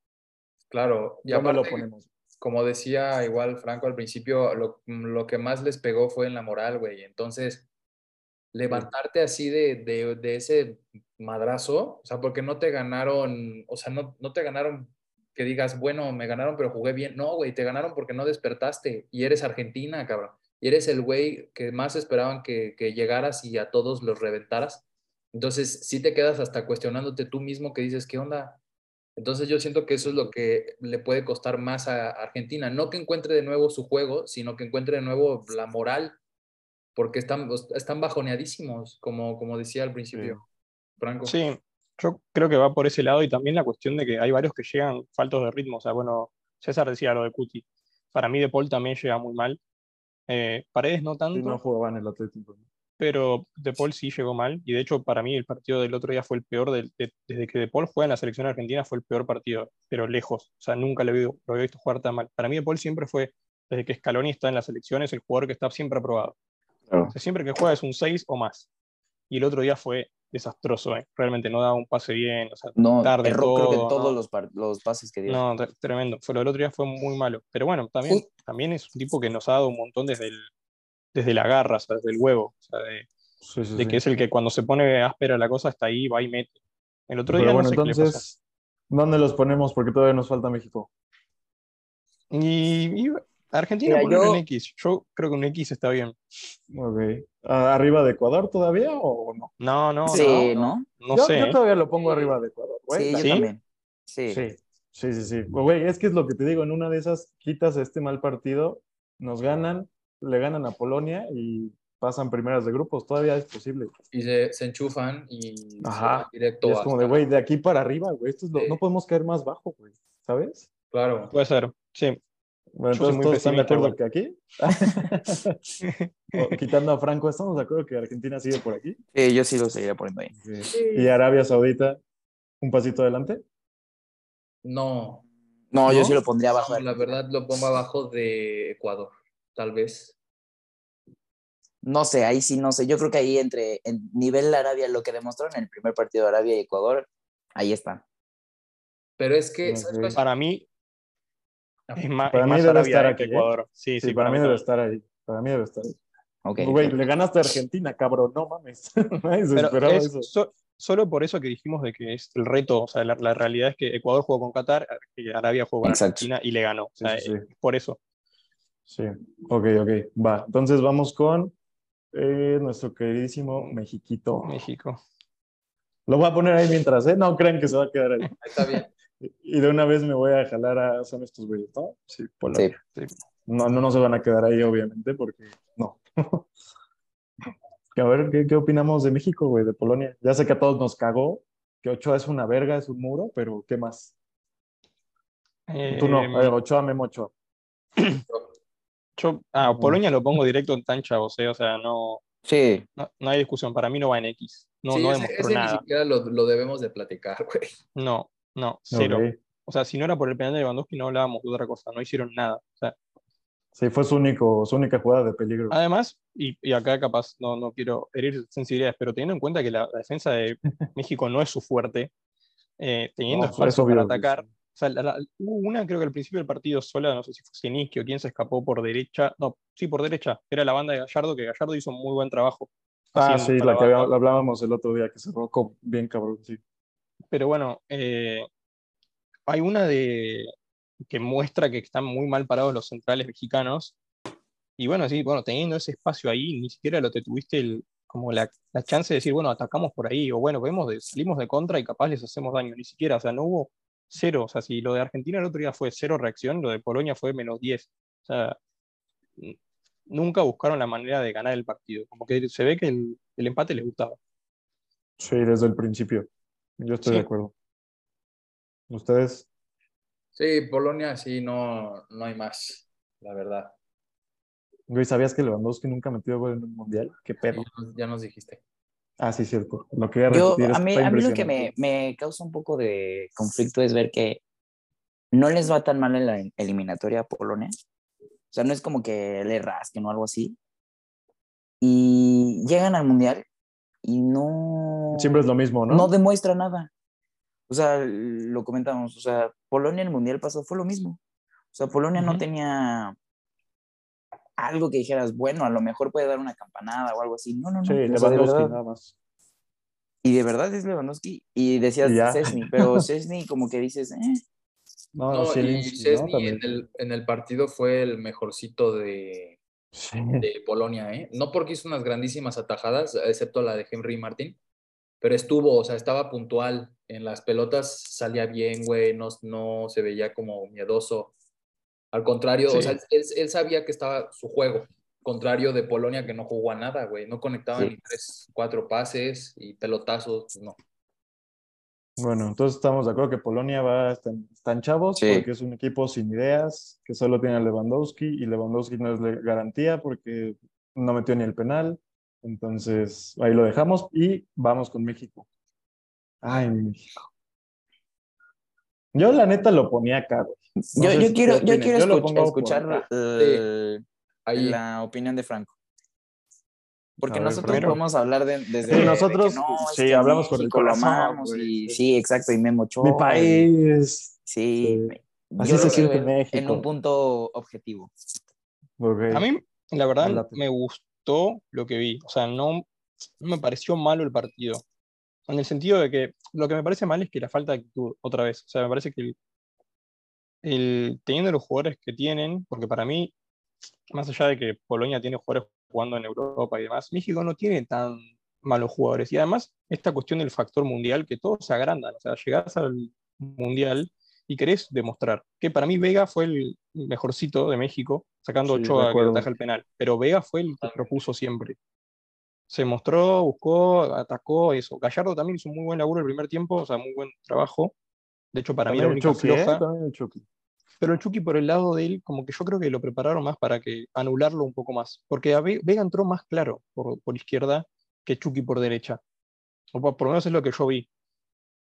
Claro, y ¿dónde lo ponemos? Como decía igual Franco al principio, lo, lo que más les pegó fue en la moral, güey. Entonces, levantarte así de, de, de ese madrazo, o sea, porque no te ganaron, o sea, no, no te ganaron que digas, bueno, me ganaron, pero jugué bien. No, güey, te ganaron porque no despertaste y eres Argentina, cabrón. Y eres el güey que más esperaban que, que llegaras y a todos los reventaras. Entonces, sí te quedas hasta cuestionándote tú mismo que dices, ¿qué onda? Entonces yo siento que eso es lo que le puede costar más a Argentina. No que encuentre de nuevo su juego, sino que encuentre de nuevo la moral, porque están, están bajoneadísimos, como, como decía al principio, Franco. Sí, yo creo que va por ese lado y también la cuestión de que hay varios que llegan faltos de ritmo. O sea, bueno, César decía lo de Cuti. Para mí De Paul también llega muy mal. Eh, Paredes no tanto, Sí, no jugaba en el Atlético. ¿no? Pero De Paul sí llegó mal. Y de hecho, para mí el partido del otro día fue el peor. del- de- desde que De Paul juega en la selección argentina fue el peor partido, pero lejos. O sea, nunca lo, he- lo había visto jugar tan mal. Para mí De Paul siempre fue, desde que Scaloni está en la selección, es el jugador que está siempre aprobado. Claro. O sea, siempre que juega es un 6 o más. Y el otro día fue desastroso, ¿eh? realmente no daba un pase bien, o sea, No, tarde erró creo que todo, todos no. los, los pases que dio. No, tre- tremendo. Fue lo del otro día fue muy malo. Pero bueno, también, también es un tipo que nos ha dado un montón desde, el, desde la garra, o sea, desde el huevo. O sea, de, Sí, sí, de sí. que es el que cuando se pone áspera la cosa está ahí, va y mete. El otro Pero día bueno, no sé qué le pasó. ¿dónde los ponemos? Porque todavía nos falta México. Y, y Argentina yo- en X. Yo creo que un X está bien. Ok. ¿A- ¿Arriba de Ecuador todavía o no? No, no, sí, no. ¿no? No yo, sé. yo ¿eh? todavía lo pongo arriba de Ecuador, güey. Sí, yo ¿Sí? también. Sí. Sí, sí, sí, sí. Güey, es que es lo que te digo, en una de esas quitas este mal partido, nos ganan, le ganan a Polonia y pasan primeras de grupos, todavía es posible. Y se, se enchufan y Ajá. directo Y es como hasta- de, güey, de aquí para arriba, güey, esto es lo- Sí. no podemos caer más bajo, güey, ¿sabes? Claro. Puede ser. Sí. Bueno, Yo entonces muy todos están de acuerdo que aquí, O, quitando a Franco, ¿estamos de acuerdo que Argentina sigue por aquí? Sí, yo sí lo seguiría poniendo ahí. Y Arabia Saudita, un pasito adelante. No, No, yo sí lo pondría abajo. no, la verdad lo pongo abajo de Ecuador, tal vez. No sé, ahí sí no sé. Yo creo que ahí entre en nivel Arabia, lo que demostraron en el primer partido de Arabia y Ecuador, ahí está. Pero es que, Ok. ¿sabes cuál es? Para mí es más, Para es mí debe Arabia estar eh, aquí, que ¿eh? Ecuador. Sí, Sí, sí, para mí debe estar ahí. Para mí debe estar ahí. Ok. Güey, le ganaste a Argentina, cabrón, no mames. Nadie se Pero esperaba es eso. so- solo por eso que dijimos de que es el reto, o sea, la, la realidad es que Ecuador jugó con Qatar, que Arabia jugó con Exacto. Argentina y le ganó. O Sí, sea, sí, sí. es por eso. Sí, ok, ok, va. Entonces vamos con eh, nuestro queridísimo Mexiquito. México. Lo voy a poner ahí mientras, ¿eh? No crean que se va a quedar ahí. Ahí Está bien. Y de una vez me voy a jalar a son estos güeyes, ¿no? Sí, Polonia. Sí. No, no, no se van a quedar ahí, obviamente, porque no. a ver, ¿qué, qué opinamos de México, güey, de Polonia? Ya sé que a todos nos cagó, que Ochoa es una verga, es un muro, pero ¿qué más? Tú no, Eh, a ver, Ochoa, Memo Ochoa. yo, ah. Polonia lo pongo directo en tan chavos, eh, o sea, no, Sí, no, no hay discusión. Para mí no va en X. No, sí, no ese, ese ni siquiera lo, lo debemos de platicar, güey. No, no, cero. O sea, si no era por el penal de Lewandowski, no hablábamos de otra cosa. No hicieron nada. O sea, Sí, fue su, único, su única jugada de peligro. Además, y, y acá capaz no, no quiero herir sensibilidades, pero teniendo en cuenta que la, la defensa de México no es su fuerte, eh, teniendo No, espacio obvio, para atacar, o sea, la- la- hubo una creo que al principio del partido sola, no sé si fue Siniski o quién se escapó por derecha, no, sí, por derecha, era la banda de Gallardo, que Gallardo hizo muy buen trabajo. Ah, sí, la que había- hablábamos el otro día, que se rocó bien cabrón, sí. Pero bueno, eh, hay una de que muestra que están muy mal parados los centrales mexicanos. Y bueno, sí, bueno, teniendo ese espacio ahí, ni siquiera lo te tuviste el, como la, la chance de decir, bueno, atacamos por ahí, o bueno, vemos de, salimos de contra y capaz les hacemos daño. Ni siquiera, o sea, no hubo cero. O sea, si lo de Argentina el otro día fue cero reacción, lo de Polonia fue menos 10. O sea, nunca buscaron la manera de ganar el partido. Como que se ve que el, el empate les gustaba. Sí, desde el principio. Yo estoy Sí. de acuerdo. ¿Ustedes? Sí, Polonia sí, no, no hay más, la verdad. Güey, ¿sabías que Lewandowski nunca metió gol en un mundial? ¿Qué Ya pedo? nos, ya nos dijiste. Ah, sí, cierto. Lo quería Yo, a mí, a mí lo que me, me causa un poco de conflicto es ver que no les va tan mal en la eliminatoria a Polonia. O sea, no es como que le rasquen o algo así. y llegan al Mundial y no... Siempre es lo mismo, ¿no? No demuestra nada. O sea, lo comentamos, o sea, Polonia en el Mundial pasado fue lo mismo. O sea, Polonia no Ujú. tenía algo que dijeras, bueno, a lo mejor puede dar una campanada o algo así. No, no, no. Sí, o sea, de Lewandowski verdad- nada más. y de verdad es Lewandowski. Y decías Y. Cesny, pero Cesny como que dices, eh, No, No, y Zielinski, ¿no? En, el, en el partido fue el mejorcito de, Sí. de Polonia, ¿eh? No porque hizo unas grandísimas atajadas, excepto la de Henry Martin, pero estuvo, o sea, estaba puntual. En las pelotas salía bien, güey, no, no se veía como miedoso. Al contrario, o sea, él, él sabía que estaba su juego, contrario de Polonia que no jugó a nada, güey, no conectaba Sí. ni tres, cuatro pases y pelotazos, no. Bueno, entonces estamos de acuerdo que Polonia va, están, están chavos Sí. porque es un equipo sin ideas, que solo tiene a Lewandowski y Lewandowski no es garantía porque no metió ni el penal. Entonces ahí lo dejamos y vamos con México. Ay, México. Yo la neta lo ponía acá, güey. No yo, yo si quiero, yo quiero Yo lo escuch- pongo por escuchar acá. eh, Ahí, la opinión de Franco. Porque ver, nosotros primero. podemos hablar de, desde Sí, de nosotros, que no, es sí, que hablamos con el México corazón, amamos güey, y sí. sí, exacto, y Memo Ochoa, Mi y- país. Sí, Sí. yo Así lo se siente ver En México. un punto objetivo. A mí, la verdad, me gustó lo que vi. O sea, no, no me pareció malo el partido. En el sentido de que lo que me parece mal es que la falta de actitud, otra vez. O sea, me parece que el, el- teniendo los jugadores que tienen, porque para mí, más allá de que Polonia tiene jugadores jugando en Europa y demás, México no tiene tan malos jugadores. Y además, esta cuestión del factor mundial, que todos se agrandan. O sea, llegás al mundial y querés demostrar que para mí Vega fue el mejorcito de México, sacando Sí, Ochoa que ataja el penal, pero Vega fue el que propuso siempre. Se mostró, buscó, atacó, eso. Gallardo también hizo un muy buen laburo el primer tiempo, o sea, muy buen trabajo. De hecho, para mí la También el Chucky, ¿eh? floja, También el Chucky. pero el Chucky por el lado de él, como que yo creo que lo prepararon más para que anularlo un poco más, porque a Vega entró más claro por, por izquierda que Chucky por derecha. O por, por lo menos es lo que yo vi.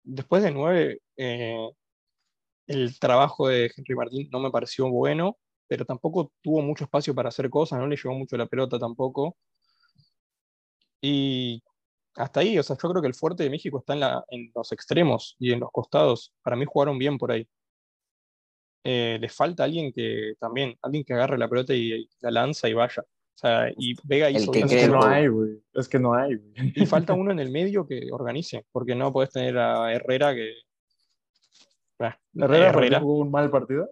Después de nueve, eh, el trabajo de Henry Martín no me pareció bueno, pero tampoco tuvo mucho espacio para hacer cosas, no le llegó mucho la pelota tampoco. Y hasta ahí, o sea, yo creo que el fuerte de México está en, la, en los extremos y en los costados. Para mí jugaron bien por ahí. Eh, les falta alguien que también, alguien que agarre la pelota y, la lanza y vaya. O sea, y Vega El hizo que Es que no hay, güey. Es que no hay, güey. Y falta uno en el medio que organice, porque no podés tener a Herrera que. Ah, Herrera, ¿por qué jugó un mal partido.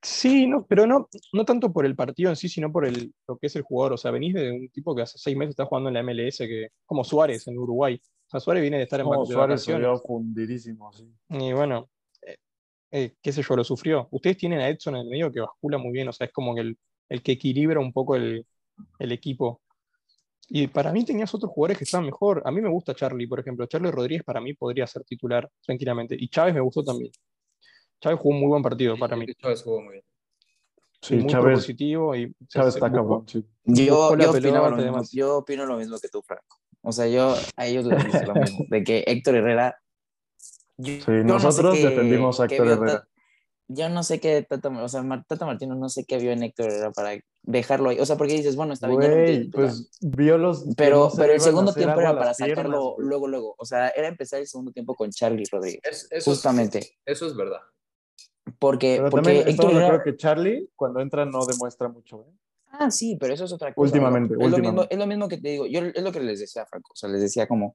Sí, no, pero no, no tanto por el partido en sí, sino por el, lo que es el jugador. O sea, venís de un tipo que hace seis meses está jugando en la MLS, que, como Suárez en Uruguay. O sea, Suárez viene de estar en No, Suárez vio fundidísimo, sí. Y bueno, eh, eh, qué sé yo, lo sufrió. Ustedes tienen a Edson en el medio que bascula muy bien, o sea, es como que el, el que equilibra un poco el, el equipo. Y para mí tenías otros jugadores que estaban mejor. A mí me gusta Charlie, por ejemplo. Charlie Rodríguez para mí podría ser titular tranquilamente. Y Chávez me gustó también. Chávez jugó un muy buen partido para mí. Chávez jugó muy bien. Sí, muy Chávez, propositivo y Chávez está cabrón, sí. Yo, yo, opinaba lo mismo, yo opino lo mismo que tú, Franco. O sea, yo a ellos les dije lo mismo, de que Héctor Herrera... yo- Sí, yo no sé nosotros defendimos a qué Héctor Herrera. Ta- Yo no sé qué Tata, o sea, Tata Martino no sé qué vio en Héctor Herrera para dejarlo ahí. O sea, porque dices, bueno, está bien, Güey, titular. pues vio los. que pero, no pero el a segundo tiempo era a para piernas, sacarlo güey. luego, luego. O sea, era empezar el segundo tiempo con Charlie Rodríguez. Es- eso, Justamente. Es, eso es verdad. Porque, Pero porque también Héctor Herrera... acuerdo que Charlie, cuando entra, no demuestra mucho. ¿eh? Ah, sí, pero eso es otra cosa. Últimamente, ¿no? Es, Lo mismo, últimamente. es lo mismo que te digo. Yo es lo que les decía Franco. O sea, les decía como.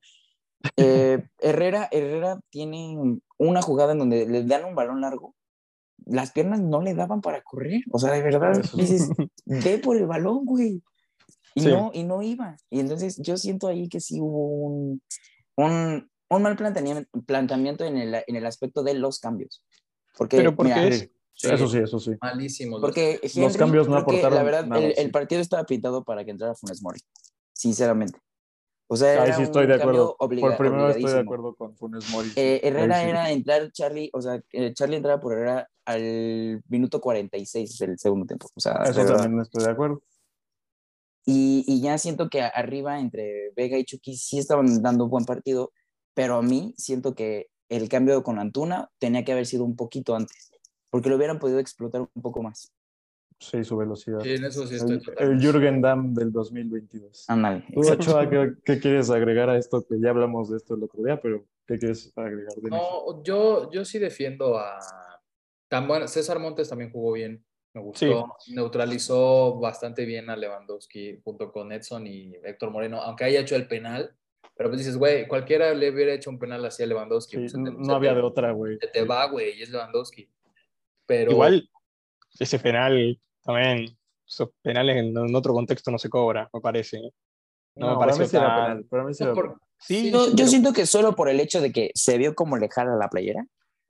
eh, Herrera, Herrera tiene una jugada en donde le dan un balón largo. Las piernas no le daban para correr. O sea, de verdad, Eso. dices, ve por el balón, güey. Y, Sí. no, y no iba. Y entonces yo siento ahí que sí hubo un, un, un mal planteamiento, planteamiento en, el, en el aspecto de los cambios. Porque, Pero porque mira, es- Sí, Eso sí, eso sí. Malísimos. porque Los Henry, cambios no aportaron La verdad, nada, el, sí. el partido estaba pintado para que entrara Funes Mori, sinceramente. O sea, Ahí era sí estoy un de cambio acuerdo. obliga- Por primera vez estoy de acuerdo con Funes Mori. Eh, Herrera sí. era entrar Charlie, o sea, eh, Charlie entraba por Herrera al minuto 46 del segundo tiempo. O sea, Eso también estoy de acuerdo. Y, y ya siento que arriba entre Vega y Chucky sí estaban dando buen partido, pero a mí siento que el cambio con Antuna tenía que haber sido un poquito antes, porque lo hubieran podido explotar un poco más. Sí, su velocidad. Sí, en eso sí estoy El, el Jürgen Damm del 2022. Ándale. Tú, Ochoa, ¿qué, qué quieres agregar a esto? Que ya hablamos de esto el otro día, pero ¿qué quieres agregar de? No, yo, yo sí defiendo a. Tan bueno, César Montes también jugó bien. Me gustó. Neutralizó bastante bien a Lewandowski junto con Edson y Héctor Moreno, aunque haya hecho el penal. Pero pues dices, güey, cualquiera le hubiera hecho un penal así a Lewandowski. Sí, pues, no, te- no había te- de otra, güey. se te va, güey, y es Lewandowski. Pero Igual, ese penal también, esos penales en, en otro contexto no se cobra, me parece. No, me para pareció mí sí era tan- penal. Para mí sí No, por-. Sí, Yo, yo pero- siento que solo por el hecho de que se vio como le jala la playera.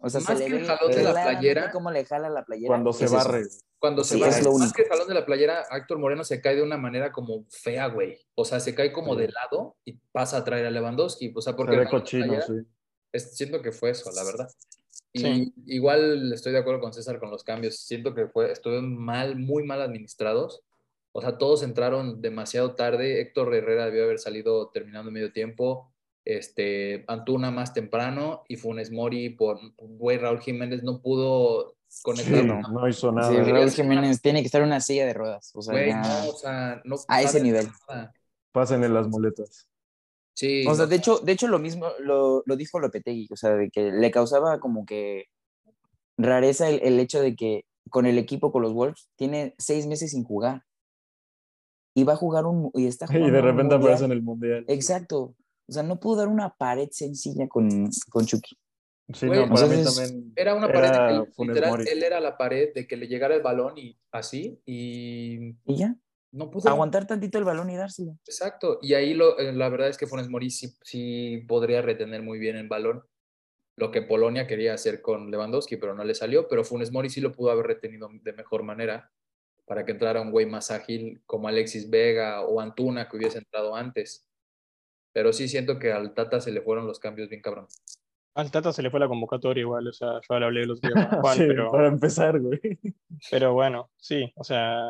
O sea, Más se le que el jalón de la playera, cómo le jala la playera. Cuando se es eso. barre. cuando se Sí, lo más único. que el salón de la playera, Héctor Moreno se cae de una manera como fea, güey. O sea, se cae como Sí. de lado y pasa a traer a Lewandowski. O sea, Se porque el ve jalón cochino, playera- sí. es- siento que fue eso, la verdad. Y Sí. igual estoy de acuerdo con César con los cambios. Siento que fue, estuvieron mal, muy mal administrados. O sea, todos entraron demasiado tarde. Héctor Herrera debió haber salido terminando medio tiempo. Este, Antuna más temprano y Funes Mori por, güey, Raúl Jiménez no pudo conectar. Sí, no. no hizo nada. Sí, Raúl Jiménez tiene que estar en una silla de ruedas. O sea, Güey, ya- no, o sea, no A ese nivel. nada. Pásenle las muletas. Sí, O sea, no, de hecho, de hecho lo mismo lo, lo dijo Lopetegui, o sea, de que le causaba como que rareza el, el hecho de que con el equipo, con los Wolves, tiene seis meses sin jugar. Y va a jugar un... Y, está Y jugando de un repente aparece en el mundial. Exacto. O sea, no pudo dar una pared sencilla con, con Chucky. Sí, Güey, no, para mí también. Era una pared, de que literal, Mori. él era la pared de que le llegara el balón y así, y Y ya, no pudo. aguantar tantito el balón y dárselo. Exacto, y ahí lo, eh, la verdad es que Funes Mori sí, sí podría retener muy bien el balón, lo que Polonia quería hacer con Lewandowski, pero no le salió, pero Funes Mori sí lo pudo haber retenido de mejor manera para que entrara un güey más ágil como Alexis Vega o Antuna que hubiese entrado antes. Pero sí siento que al Tata se le fueron los cambios bien cabrón. Al Tata se le fue la convocatoria igual, o sea, yo le hablé los días con Juan, Sí, pero, Para empezar, güey. pero bueno, sí, o sea,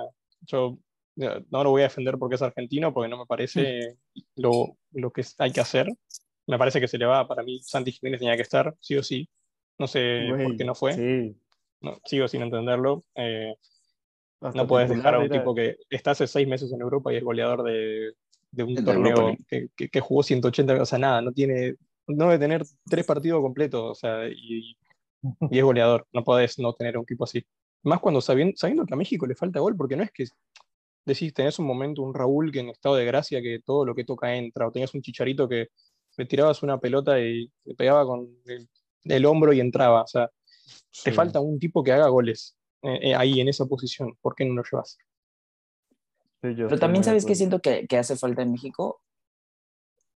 yo no lo voy a defender porque es argentino, porque no me parece lo, lo que hay que hacer. Me parece que se le va, para mí Santi Jiménez tenía que estar, sí o sí. No sé por Güey, qué no fue, Sí. no, sigo sin entenderlo. Eh, no puedes dejar a un tipo que está hace seis meses en Europa y es goleador de, de un torneo que, que- que jugó 180, o sea, nada, no tiene, no debe tener tres partidos completos, o sea, y, y es goleador, no podés no tener un equipo así. Más cuando sabiendo, sabiendo que a México le falta gol, porque no es que decís, tenés un momento, un Raúl que en estado de gracia, que todo lo que toca entra, o tenías un chicharito que le tirabas una pelota y le pegaba con el, el hombro y entraba, o sea, te falta un tipo que haga goles eh, eh, ahí en esa posición, ¿por qué no lo llevas? Sí, yo Pero también sabes que siento que, que hace falta en México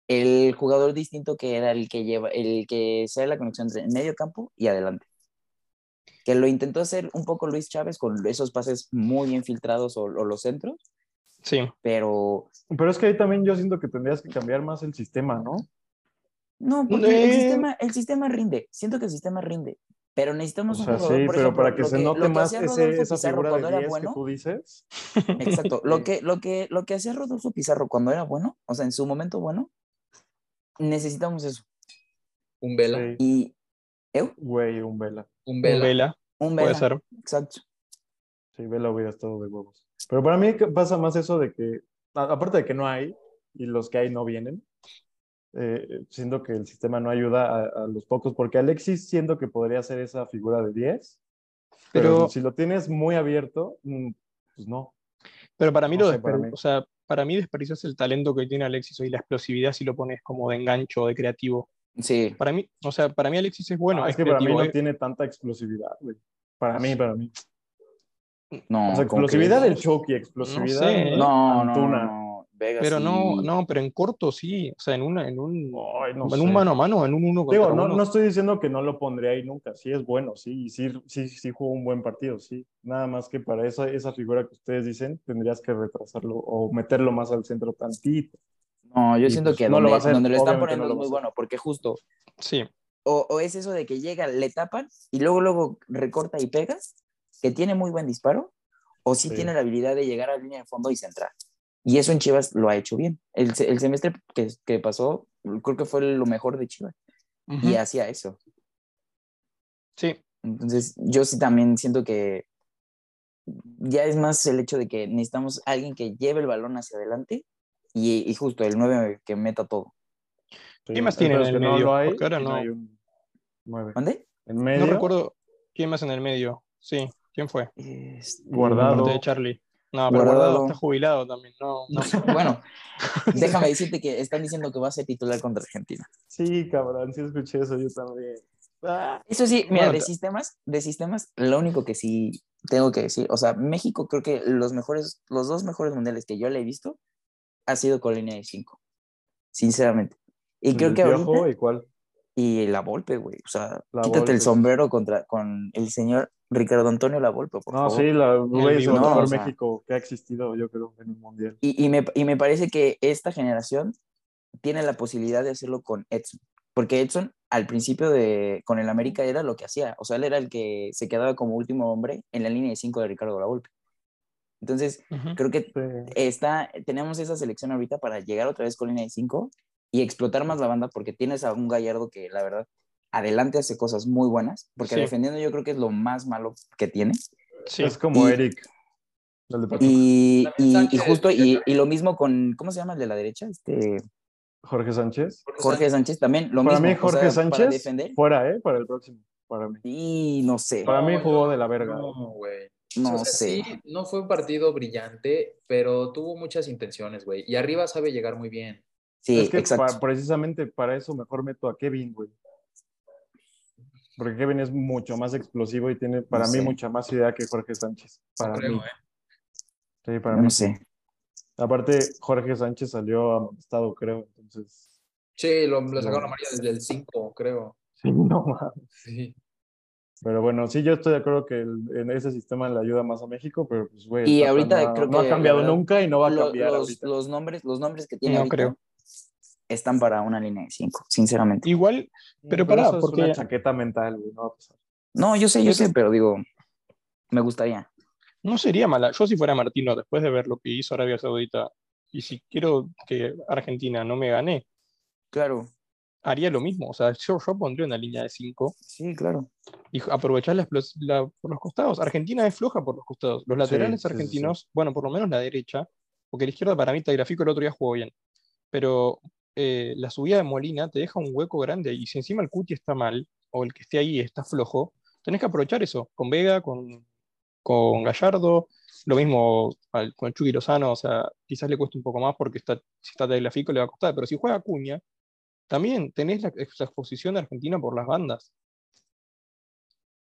el jugador distinto que era el que lleva, el que sea la conexión entre medio campo y adelante. Que lo intentó hacer un poco Luis Chávez con esos pases muy bien filtrados o, o los centros, Sí, pero Pero es que ahí también yo siento que tendrías que cambiar más el sistema, ¿no? no, porque el, Eh. sistema, el sistema rinde. Siento que el sistema rinde, pero necesitamos O un sea, jugador, sí, por pero ejemplo, para que se note que más ese- esa figura de era 10 que bueno, tú dices. Exacto. Lo que, lo, que, lo que hacía Rodolfo Pizarro cuando era bueno, o sea, en su momento bueno, necesitamos eso. Un Vela, Sí, Y ¿eu? güey, un Vela. un un Vela. Vela, un puede Vela. ser. Exacto. Sí, Vela hubiera estado de huevos. Pero para mí que pasa más eso de que, aparte de que no hay, y los que hay no vienen, eh, siento que el sistema no ayuda a, a los pocos, porque Alexis siento que podría ser esa figura de 10, pero, Pero- si lo tienes muy abierto, mm, pues no. Pero para mí, No lo sé, para mí. O sea, para mí desperdicias el talento que tiene Alexis hoy, la explosividad si lo pones como de engancho o de creativo. Sí. Para mí, o sea, para mí Alexis es bueno, Ah, es, es que para mí no eh. tiene tanta explosividad, güey. Para mí, para mí. No, O sea, ¿cómo explosividad del Chucky, explosividad sé, de ¿eh? No, no, no, no. Vega pero no, no, pero en corto sí, o sea, en una, en un, Ay, no en un mano a mano, en un uno contra Digo, no, uno. no estoy diciendo que no lo pondré ahí nunca, sí es bueno, sí, y sí, sí, sí jugó un buen partido, sí. Nada más que para esa, esa figura que ustedes dicen, tendrías que retrasarlo o meterlo más al centro tantito. No, yo Y, siento pues, que no lo donde, va a hacer, donde lo están poniendo no lo es muy bueno, porque justo, Sí, o, o es eso de que llega, le tapan y luego, luego recorta y pegas, que tiene muy buen disparo, o sí, Sí. tiene la habilidad de llegar a la línea de fondo y centrar. Y eso en Chivas lo ha hecho bien. El, el semestre que, que pasó, creo que fue lo mejor de Chivas. Y hacía eso. sí, Entonces, yo sí también siento que ya es más el hecho de que necesitamos alguien que lleve el balón hacia adelante y, y justo el 9 que meta todo. ¿Quién más tiene en el que no medio? lo hay, Porque ahora y no. hay un nueve. ¿Dónde? En medio, No recuerdo quién más en el medio. Sí, ¿quién fue? Este, Guardado. De Charlie. No, pero Guardado. Guardado está jubilado también. No. Bueno, déjame decirte que están diciendo que va a ser titular contra Argentina. Sí, cabrón, sí escuché eso yo también. Ah, Eso sí, mira, Bueno, de te- sistemas, de sistemas, lo único que sí tengo que decir, o sea, México creo que los mejores, los dos mejores mundiales que yo le he visto ha sido con línea de 5, sinceramente. Y creo que ahorita, ¿y cuál? y la Volpe, güey, o sea, La quítate Volpe. el sombrero contra, con el señor Ricardo Antonio La Volpe, por No, favor. sí, la, güey, es el mejor no, o sea. México que ha existido, yo creo, en el Mundial. Y, y me, y me parece que esta generación tiene la posibilidad de hacerlo con Edson. Porque Edson al principio de con el América era lo que hacía. O sea, él era el que se quedaba como último hombre en la línea de 5 de Ricardo Lavolpe. Entonces, creo que está, tenemos esa selección ahorita para llegar otra vez con línea de 5 y explotar más la banda porque tienes a un Gallardo que la verdad adelante hace cosas muy buenas. Porque Sí. defendiendo yo creo que es lo más malo que tiene. Sí. Es como Y- Eric. el de. Y, justo, y, lo mismo con, ¿cómo se llama el de la derecha? Este, Jorge Sánchez. Jorge Sánchez también, lo para mismo. mí, o Jorge sea, Sánchez, Para defender. fuera, ¿eh? Para el próximo. Para mí. Y no sé, Para mí jugó de la verga. No, güey. no O sea, sé. sí, no fue un partido brillante, pero tuvo muchas intenciones, güey. Y arriba sabe llegar muy bien. Sí, es que exacto. pa- precisamente para eso mejor meto a Kevin, güey. Porque Kevin es mucho más explosivo y tiene para No mí sé. mucha más idea que Jorge Sánchez. Para creo, mí. ¿eh? Sí, para mí. no sé. Aparte, Jorge Sánchez salió amonestado, creo. Entonces. Sí, lo, lo sacaron No. amarilla desde el 5, creo. Sí, no mames. Sí. Pero bueno, sí, yo estoy de acuerdo que el- en ese sistema le ayuda más a México, pero pues, güey. Y ahorita no, creo no que, ha cambiado verdad, nunca y no va a Lo- cambiar los, ahorita. los nombres, los nombres que tiene No ahorita creo. Están para una línea de 5, sinceramente. Igual, pero eso es porque- una chaqueta mental, güey, no va a pasar. No, yo sé, yo sé, pero digo, me gustaría. no sería mala. Yo si fuera Martino, después de ver lo que hizo Arabia Saudita, y si quiero que Argentina no me gane, Claro, haría lo mismo. O sea, yo, yo pondría una línea de 5 sí, claro. y aprovechar la, la- por los costados. Argentina es floja por los costados. Los laterales sí, sí, sí. argentinos, bueno, por lo menos la derecha, porque la izquierda para mí Tagliafico el otro día jugó bien. Pero eh, la subida de Molina te deja un hueco grande y si encima el Cuti está mal, o el que esté ahí está flojo, tenés que aprovechar eso, con Vega, con, con Gallardo, lo mismo al- con Chucky Lozano, o sea, quizás le cueste un poco más porque está, si está Tagliafico le va a costar, pero si juega Acuña, también tenés la, la exposición de Argentina por las bandas.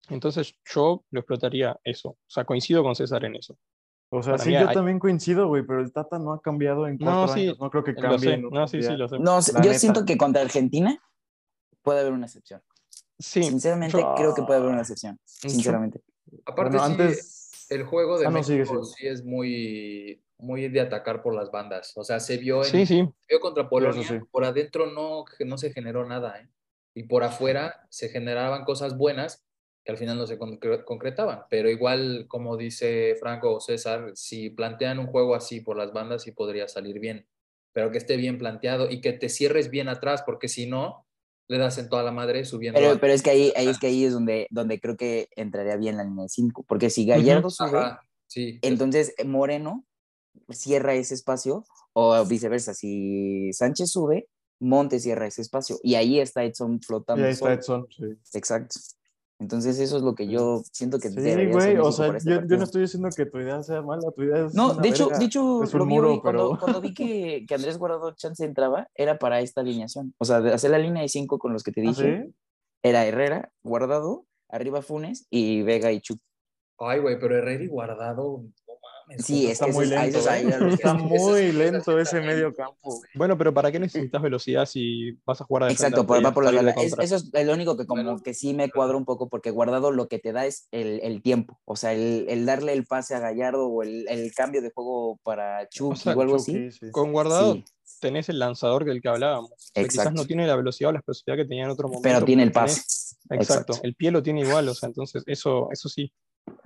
Entonces yo lo explotaría eso. O sea, coincido con César en eso. O sea, Para sí, mí yo hay- también coincido, güey, pero el Tata no ha cambiado en No, cuatro sí, años. No creo que Lo cambie. No, sí, sí, lo sé. No, yo neta. siento que contra Argentina puede haber una excepción. Sí, Sinceramente, yo- creo que puede haber una excepción. Sinceramente. Aparte, Bueno, sí, antes. el juego de Ah, no, México sí es muy, muy de atacar por las bandas. O sea, se vio, en, Sí, sí. se vio contra Polonia, sí. por adentro no, no se generó nada, ¿eh? Y por afuera se generaban cosas buenas que al final no se concre- concretaban. Pero igual, como dice Franco o César, si plantean un juego así por las bandas, sí podría salir bien. Pero que esté bien planteado y que te cierres bien atrás, porque si no, le das en toda la madre subiendo. Pero, pero es que ahí, ahí es que ahí es donde, donde creo que entraría bien la línea de 5. Porque si Gallardo sube, Ajá, sí. entonces eh, Moreno cierra ese espacio, o viceversa, si Sánchez sube, Montes cierra ese espacio. Y ahí está Edson Y flotando. ahí está solo. Edson, sí. Exacto. Entonces eso es lo que yo siento que Sí, debería güey, o sea, este yo, no estoy diciendo que tu idea sea mala, tu idea es No, una de hecho, verga. de hecho, Es un lo vi muro, hoy, cuando, pero- cuando vi que, que Andrés Guardado Chance entraba, era para esta alineación. O sea, de hacer la línea de cinco con los que te ¿Ah, dije, sí? era Herrera, Guardado, arriba Funes y Vega y Chuck. Ay, güey, pero Herrera y Guardado. Sí, ¿cómo es Está que muy eso es- a lento, ¿eh? Está muy lento ese es- medio campo. Bueno, pero ¿para qué necesitas velocidad si vas a jugar a defender Exacto, por, por la de. Es- contra? eso es lo único que como Bueno. que sí me cuadra un poco, porque Guardado lo que te da es el, el tiempo. O sea, el, el darle el pase a Gallardo o el, el cambio de juego para Chucky sea, o algo así. Chucky, sí. Con guardado Sí, tenés el lanzador del que hablábamos. O sea, quizás no tiene la velocidad o la explosividad que tenía en otro momento. pero tiene el tenés- pase. Exacto, Exacto. el pie lo tiene igual, o sea, entonces eso, eso sí,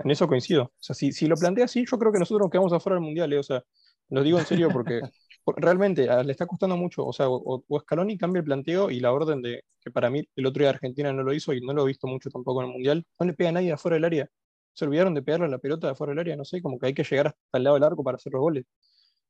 en eso coincido. O sea, si, si lo plantea así, yo creo que nosotros nos quedamos afuera del mundial, eh, o sea, lo digo en serio porque por- realmente a- le está costando mucho, o sea, o, o Scaloni cambia el planteo y la orden de que para mí el otro día Argentina no lo hizo y no lo he visto mucho tampoco en el mundial, no le pega a nadie afuera del área. se olvidaron de pegarle la pelota de fuera del área, no sé, como que hay que llegar hasta el lado del arco para hacer los goles.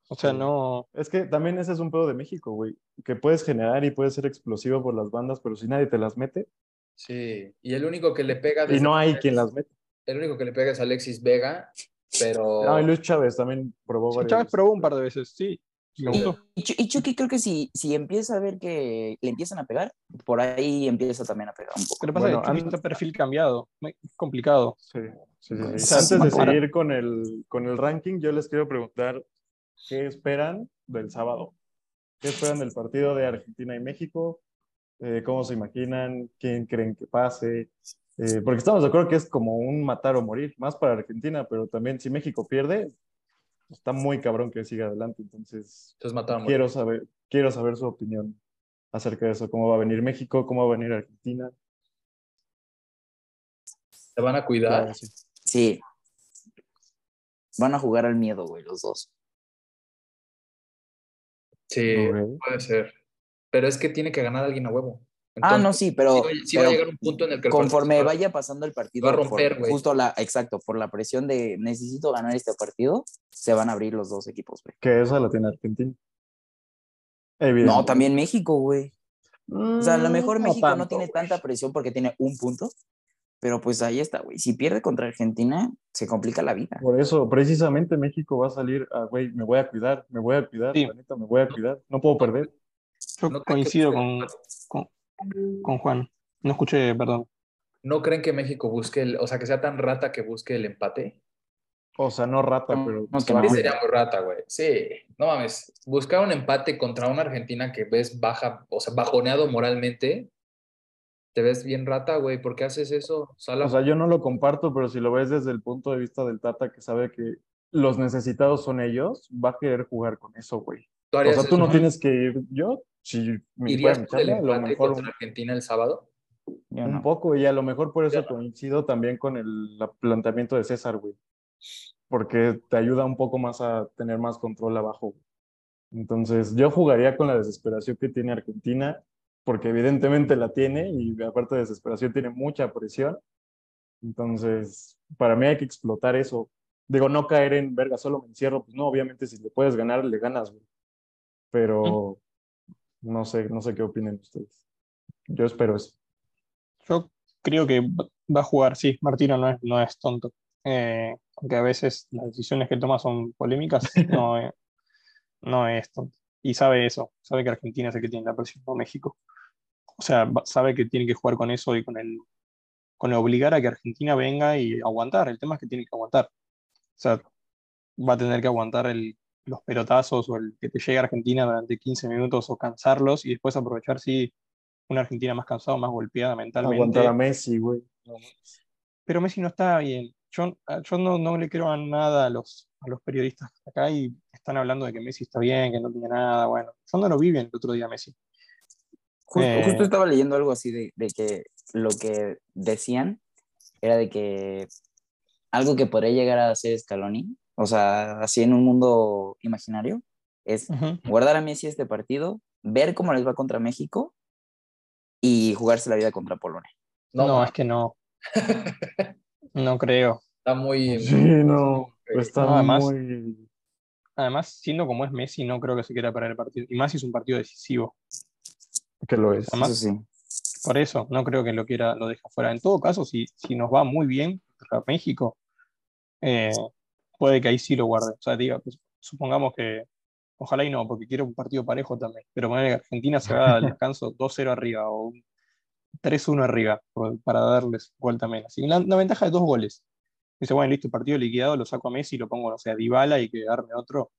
O sea, no. Es que también ese es un pedo de México, güey. Que puedes generar y puedes ser explosivo por las bandas, pero si nadie te las mete, Sí, y el único que le pega y no hay quien las mete. El único que le pega es Alexis Vega, pero No, y Luis Chávez también probó varias Chávez veces. probó un par de veces, sí. Me Sí. gustó. Y, y Chucky creo que si, si empieza a ver que le empiezan a pegar, por ahí empieza también a pegar un poco. Pero pasa Bueno, que Chucky an- está perfil cambiado. Es complicado. Sí, sí, sí, sí. O sea, Antes de seguir con el, con el ranking, yo les quiero preguntar qué esperan del sábado. ¿Qué esperan del partido de Argentina y México? Eh, ¿Cómo se imaginan? ¿Quién creen que pase? Eh, porque estamos de acuerdo que es como un matar o morir, más para Argentina, pero también si México pierde, está muy cabrón que siga adelante. Entonces, quiero saber, quiero saber su opinión acerca de eso. ¿Cómo va a venir México? ¿Cómo va a venir Argentina? ¿Se van a cuidar? Claro, sí. Sí. Van a jugar al miedo, güey, los dos. Sí, puede ser. Pero es que tiene que ganar alguien a huevo. Ah, no, Entonces, sí, pero, sí va- a llegar un punto en el que el conforme vaya pasando el partido, va a romper, por- güey. justo la, exacto, por la presión de necesito ganar este partido, se van a abrir los dos equipos, güey. Que esa la tiene Argentina. Evidente. No, también México, güey. O sea, a lo mejor Mm, México no tanto, tiene güey. tanta presión porque tiene un punto, pero pues ahí está, güey. Si pierde contra Argentina, se complica la vida. Por eso, precisamente México va a salir güey, me voy a cuidar, me voy a cuidar, Sí. la neta, me voy a cuidar, no puedo perder. Yo ¿No que coincido con, con Juan. No escuché, perdón. ¿No creen que México busque, el, o sea, que sea tan rata que busque el empate? O sea, no rata, No, pero no, cuidar. sería muy rata, güey. Sí, no mames. Buscar un empate contra una Argentina que ves baja, o sea, bajoneado moralmente, te ves bien rata, güey. ¿Por qué haces eso? Sala- O sea, yo no lo comparto, pero si lo ves desde el punto de vista del Tata, que sabe que los necesitados son ellos, va a querer jugar con eso, güey. ¿Tú O sea, tú eso? no tienes que ir, yo, si me ¿Irías por el a lo mejor contra Argentina el sábado? Yo un no. poco, y a lo mejor por eso Yo no. coincido también con el la- planteamiento de César, güey. Porque te ayuda un poco más a tener más control abajo. güey. Entonces, yo jugaría con la desesperación que tiene Argentina, porque evidentemente la tiene, y aparte de desesperación tiene mucha presión. Entonces, para mí hay que explotar eso. Digo, no caer en verga, solo me encierro. Pues no, obviamente si le puedes ganar, le ganas, güey. Pero no sé, no sé qué opinen ustedes. Yo espero eso. Yo creo que va a jugar, sí, Martino no es, no es tonto. Eh, aunque a veces las decisiones que toma son polémicas, no, es- no es tonto. Y sabe eso, sabe que Argentina es el que tiene la presión, no México. O sea, sabe que tiene que jugar con eso y con el, con el obligar a que Argentina venga y aguantar. El tema es que tiene que aguantar. O sea, va a tener que aguantar el, los pelotazos o el que te llegue a Argentina durante 15 minutos o cansarlos y después aprovechar, sí, una Argentina más cansada, más golpeada mentalmente. Aguantar a Messi, güey. Pero Messi no está bien. Yo, yo no, no le creo a nada a los, a los periodistas acá y están hablando de que Messi está bien, que no tiene nada. Bueno, yo no lo vi bien el otro día Messi. Justo, Eh, justo estaba leyendo algo así de, de que lo que decían era de que algo que podría llegar a hacer Scaloni, o sea, así en un mundo imaginario, es guardar a Messi este partido, ver cómo les va contra México y jugarse la vida contra Polonia. No, No, es que no. No creo. está muy... Sí, no. Está No, además- muy. Además, siendo como es Messi, no creo que se quiera perder el partido. Y más si es un partido decisivo. que lo es. Además- Eso sí. Por eso, no creo que lo quiera, lo deje fuera. En todo caso, si, si nos va muy bien contra México, eh, puede que ahí sí lo guarde. O sea, diga, pues, supongamos que, ojalá y no, porque quiero un partido parejo también, pero poner que Argentina se va al descanso 2-0 arriba o un 3-1 arriba para darles vuelta menos. Y una, una ventaja de dos goles. Dice, bueno, listo, partido liquidado, lo saco a Messi y lo pongo, no sé, a Dybala y que darme otro.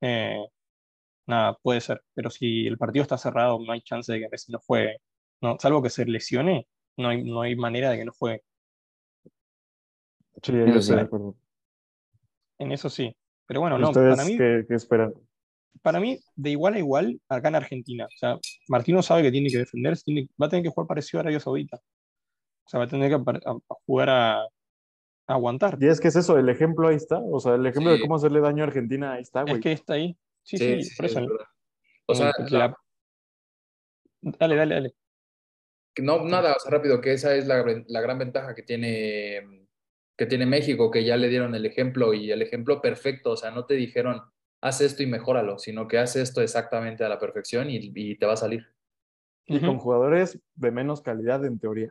Eh, nada, puede ser. Pero si el partido está cerrado, no hay chance de que Messi no juegue. No, salvo que se lesione, no hay, no hay manera de que no juegue. Sí, yo estoy de acuerdo. En eso sí. Pero bueno, no, ¿Ustedes para mí, qué, qué esperan? para mí, de igual a igual, acá en Argentina. O sea, Martino sabe que tiene que defenderse, tiene- va a tener que jugar parecido a Arabia Saudita. O sea, va a tener que apar- a- a jugar a, a aguantar. Y es que es eso, el ejemplo ahí está. O sea, el ejemplo de cómo hacerle daño a Argentina ahí está, Es güey. que está ahí. Sí, sí, por es eso. O sea, la- Dale, dale, dale. no, nada, o sea, rápido, que esa es la, la gran ventaja que tiene, que tiene México, que ya le dieron el ejemplo y el ejemplo perfecto, o sea, no te dijeron, haz esto y mejóralo, sino que haz esto exactamente a la perfección y, y te va a salir. Y con jugadores de menos calidad en teoría.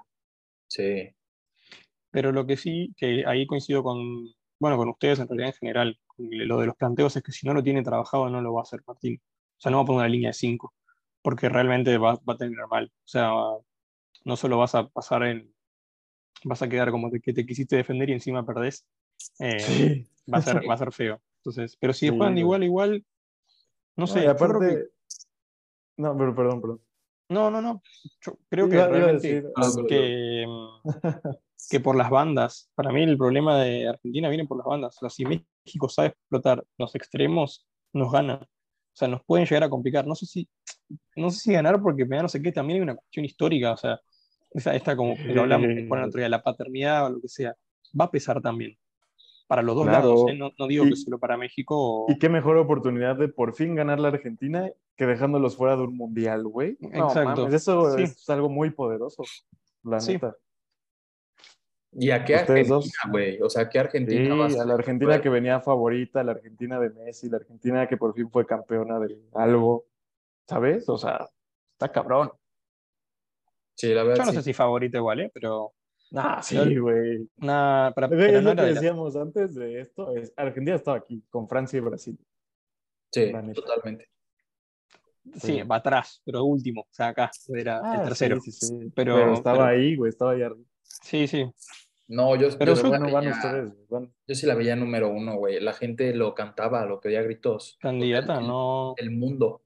Sí. Pero lo que sí, que ahí coincido con, bueno, con ustedes en realidad en general, con lo de los planteos es que si no lo tiene trabajado no lo va a hacer Martín. O sea, no va a poner una línea de 5, porque realmente va, va a terminar mal. O sea, no solo vas a pasar en, vas a quedar como de que te quisiste defender y encima perdés, eh, Sí. va, a ser, va a ser feo. Entonces, pero si Sí, juegan igual, igual, no sé, y yo creo aparte. que- No, pero perdón, perdón. no, no, no, yo creo que Iba- iba a realmente decir Ah, que, que por las bandas, para mí el problema de Argentina viene por las bandas. O sea, si México sabe explotar los extremos, nos gana. O sea, nos pueden llegar a complicar. No sé si, no sé si ganar porque me da no sé qué, también hay una cuestión histórica. O sea, esa, esta como lo hablamos bueno, el otro día, la paternidad o lo que sea, va a pesar también. Para los dos Claro. lados, ¿eh? no, no digo Y- que solo para México. o- Y qué mejor oportunidad de por fin ganar la Argentina que dejándolos fuera de un mundial, güey. No, Exacto. mames, eso Sí. es algo muy poderoso. La Sí. neta. ¿Y a qué. Argentina, güey? O sea, ¿qué Sí, Argentina va a la Argentina que venía favorita, la Argentina de Messi, la Argentina que por fin fue campeona de algo. ¿Sabes? O sea, está cabrón. Sí, la verdad Yo no sí. sé si favorito igual, ¿eh? pero. Ah, sí, güey. Nada, para, pero Es no lo que era de la- decíamos antes de esto. Es, Argentina estaba aquí, con Francia y Brasil. Sí, totalmente. Sí, va atrás, pero último. O sea, acá era Ah, el tercero. Sí, sí, sí. Pero- Pero, estaba pero- ahí, güey, estaba ahí arriba. Sí, sí. No, yo, Pero yo, bueno, van ustedes, van. yo sí la veía número uno, güey. La gente lo cantaba, lo pedía a gritos. Candidata, El- no. El mundo.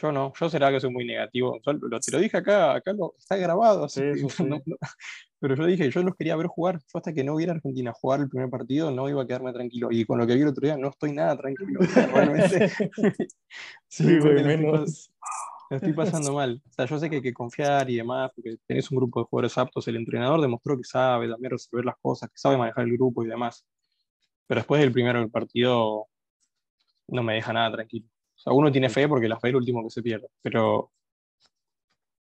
Yo no. Yo será que soy muy negativo. Yo lo, te lo dije acá, acá lo, está grabado. así Sí, que sí, sí. no- no- pero yo dije, yo los quería ver jugar. Yo hasta que no viera Argentina jugar el primer partido, no iba a quedarme tranquilo. Y con lo que vi el otro día, no estoy nada tranquilo. Realmente. Sí, güey, lo menos. Me estoy pasando mal. O sea, yo sé que hay que confiar y demás, porque tenés un grupo de jugadores aptos. El entrenador demostró que sabe también resolver las cosas, que sabe manejar el grupo y demás. Pero después del primero del partido, no me deja nada tranquilo. O sea, uno tiene fe porque la fe es lo último que se pierde, pero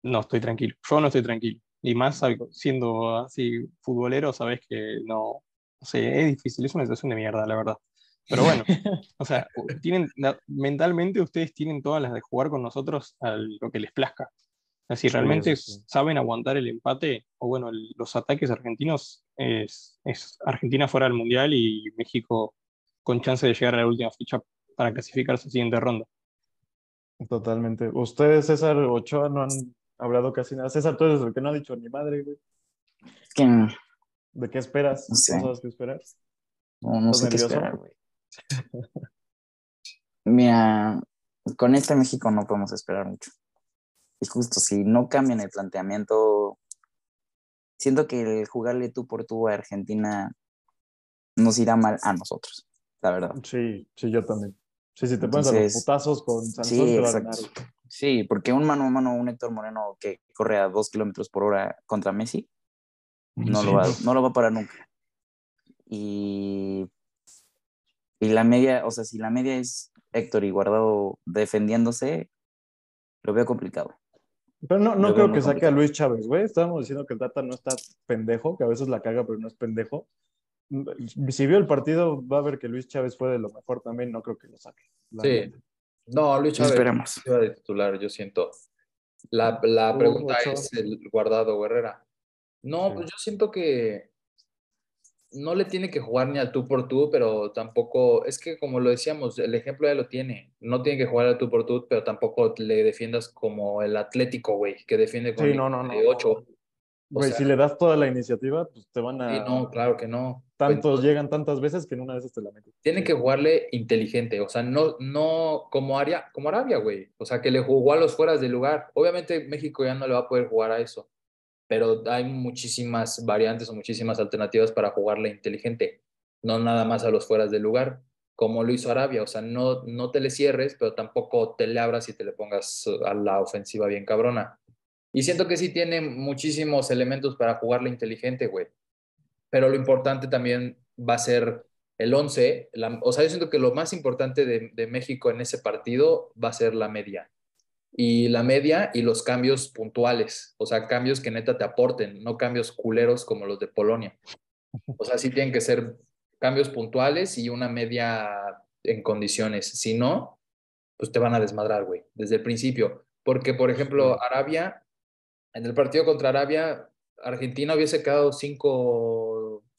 no estoy tranquilo. Yo no estoy tranquilo. Y más siendo así futbolero, sabes que no, no sé, es difícil, es una situación de mierda, la verdad. Pero bueno, o sea, tienen, mentalmente ustedes tienen todas las de jugar con nosotros a lo que les plazca. O sea, si Sí, realmente eso sí. saben aguantar el empate, o bueno, el- los ataques argentinos, es, es Argentina fuera del Mundial y México con chance de llegar a la última fecha para clasificarse a la siguiente ronda. Totalmente. Ustedes, César Ochoa, no han hablado casi nada. César, tú eres el que no ha dicho ni madre, güey. Es que no, ¿De qué esperas? No sé. ¿No sabes qué esperar? no sé qué nervioso? esperar, güey. Mira, con este México no podemos esperar mucho. Y justo si no cambian el planteamiento, siento que el jugarle tú por tú a Argentina nos irá mal a nosotros, la verdad. Sí, sí, yo también. Sí, si te pones a los putazos con Sansón, Sí, te va a exacto. ganar. Sí, porque un mano a mano, un Héctor Moreno que corre a dos kilómetros por hora contra Messi, no, Sí, lo va, no. no lo va a parar nunca. Y, y la media, o sea, si la media es Héctor y Guardado defendiéndose, lo veo complicado. Pero no, no creo que saque a complicado. Luis Chávez, güey. Estábamos diciendo que el Tata no está pendejo, que a veces la caga, pero no es pendejo. Si vio el partido, va a ver que Luis Chávez fue de lo mejor también. No creo que lo saque. Sí. No, Luis Chávez Esperemos. iba de titular, yo siento. La, la pregunta es el guardado Herrera. No, Sí. pues yo siento que no le tiene que jugar ni al tú por tú, pero tampoco, es que como lo decíamos, el ejemplo ya lo tiene. No tiene que jugar al tú por tú, pero tampoco le defiendas como el Atlético, güey, que defiende con Sí, no, no, no. de 8. Güey, si le das toda la iniciativa, pues te van a. Sí, no, claro que no. Tantos llegan tantas veces que en una de esas te la meten. Tiene que jugarle inteligente, o sea, no, no como, Aria, como Arabia, güey. O sea, que le jugó a los fueras de lugar. Obviamente México ya no le va a poder jugar a eso, pero hay muchísimas variantes o muchísimas alternativas para jugarle inteligente, no nada más a los fueras de lugar, como lo hizo Arabia. O sea, no, no te le cierres, pero tampoco te le abras y te le pongas a la ofensiva bien cabrona. Y siento que sí tiene muchísimos elementos para jugarle inteligente, güey pero lo importante también va a ser el 11. La, o sea, yo siento que lo más importante de, de, México en ese partido va a ser la media. y la media y los cambios puntuales, o sea, cambios que neta te aporten, no cambios culeros como los de Polonia. O sea, sí tienen que ser cambios puntuales y una media en condiciones. Si no, pues te van a desmadrar, güey, desde el principio. Porque, por ejemplo, Arabia, en el partido contra Arabia, Argentina hubiese quedado 5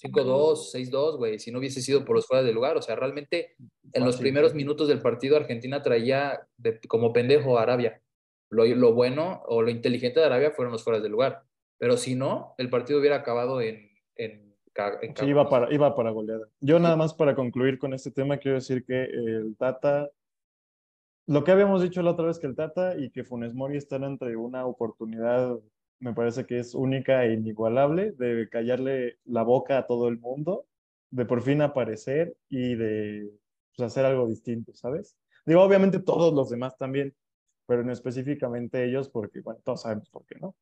5-2, 6-2, güey, si no hubiese sido por los fuera de lugar. O sea, realmente en los primeros minutos del partido Argentina traía como pendejo a Arabia. Lo, lo, bueno o lo inteligente de Arabia fueron los fuera de lugar. Pero si no, el partido hubiera acabado en... en, sí, iba para, iba para goleada. Yo nada más para concluir con este tema quiero decir que el Tata... Lo que habíamos dicho la otra vez que el Tata y que Funes Mori están entre una oportunidad me parece que es única e inigualable, de callarle la boca a todo el mundo, de por fin aparecer y de pues, hacer algo distinto, ¿sabes? Digo, obviamente todos los demás también, pero no específicamente ellos, porque, bueno, todos sabemos por qué, ¿no?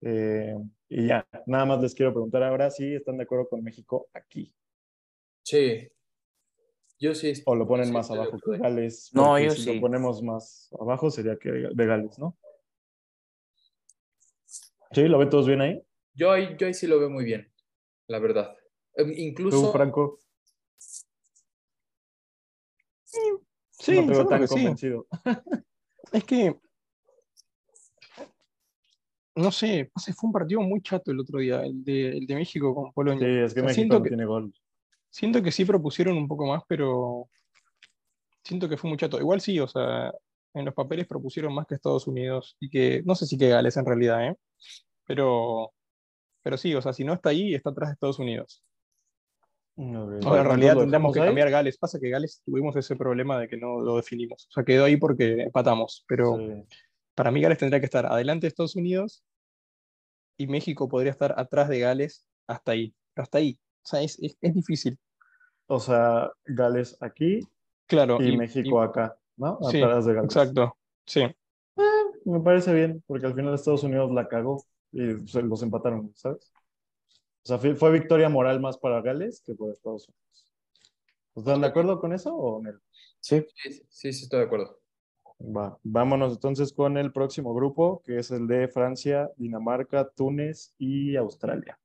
Eh, y ya, nada más les quiero preguntar ahora si están de acuerdo con México aquí. Sí. Yo sí. O lo ponen más abajo que Gales. No, yo si sí. lo ponemos más abajo sería que de Gales, ¿no? ¿Sí? ¿Lo ven todos bien ahí? Yo ahí, yo ahí sí lo veo muy bien, la verdad. Em, Incluso. ¿Tú, Franco? Sí, no veo yo creo tan que sí. convencido. Es que. No sé, no fue un partido muy chato el otro día, el de, el de México con Polonia. Sí, es que O sea, México no que- tiene gol. Siento que sí propusieron un poco más, pero siento que fue muy chato. Igual sí, o sea, en los papeles propusieron más que Estados Unidos y que, no sé si que Gales en realidad, ¿eh? Pero, pero sí, o sea, si no está ahí, está atrás de Estados Unidos. Ok. O sea, en realidad ¿lo tendríamos que ahí? cambiar Gales. Pasa que Gales tuvimos ese problema de que no lo definimos. O sea, quedó ahí porque empatamos. Pero Sí. para mí Gales tendría que estar adelante de Estados Unidos y México podría estar atrás de Gales hasta ahí. Hasta ahí. O sea, es, es- es difícil. O sea, Gales aquí Claro. y, México acá, ¿no? sí, Atrás de Gales. Exacto. Sí. Me parece bien, porque al final Estados Unidos la cagó y se los empataron, ¿sabes? O sea, fue, fue victoria moral más para Gales que por Estados Unidos. ¿Están de acuerdo con eso o no? Sí. Sí, sí, sí, estoy de acuerdo. Va, vámonos entonces con el próximo grupo, que es el de Francia, Dinamarca, Túnez y Australia.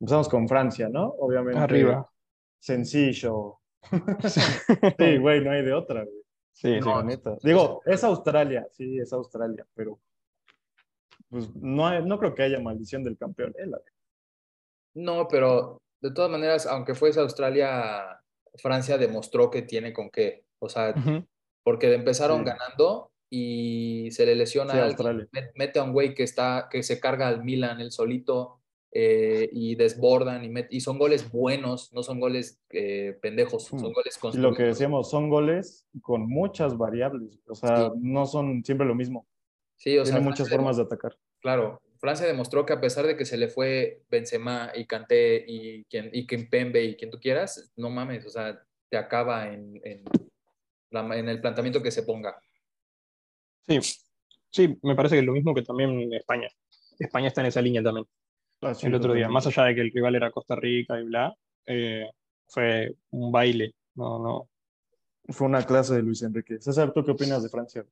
Empezamos con Francia, ¿no? Obviamente. Arriba. Sencillo. Sí, güey, no hay de otra, güey. Sí, sí. La neta. Digo, es Australia, sí, es Australia, pero pues no, hay- no creo que haya maldición del campeón. eh, la- No, pero de todas maneras, aunque fuese Australia, Francia demostró que tiene con qué. O sea, porque empezaron Sí. ganando y se le lesiona Sí, a alguien, Australia. met- mete a un güey que está que se carga al Milan él solito eh, y desbordan y, met- y son goles buenos, no son goles eh, pendejos, son Hmm. goles Y lo construidos. que decíamos, son goles con muchas variables, o sea, Sí. no son siempre lo mismo. Sí, o sea, Tiene muchas Francia formas de atacar. Claro, Francia demostró que a pesar de que se le fue Benzema y Kanté y quien y Kimpembe y quien tú quieras, no mames, o sea, te acaba en, en, la- en el planteamiento que se ponga. Sí. Sí, me parece que es lo mismo que también España. España está en esa línea también. Sí, el otro día, más allá de que el rival era Costa Rica y bla, eh, fue un baile. No, no. Fue una clase de Luis Enrique. César, ¿tú qué opinas de Francia?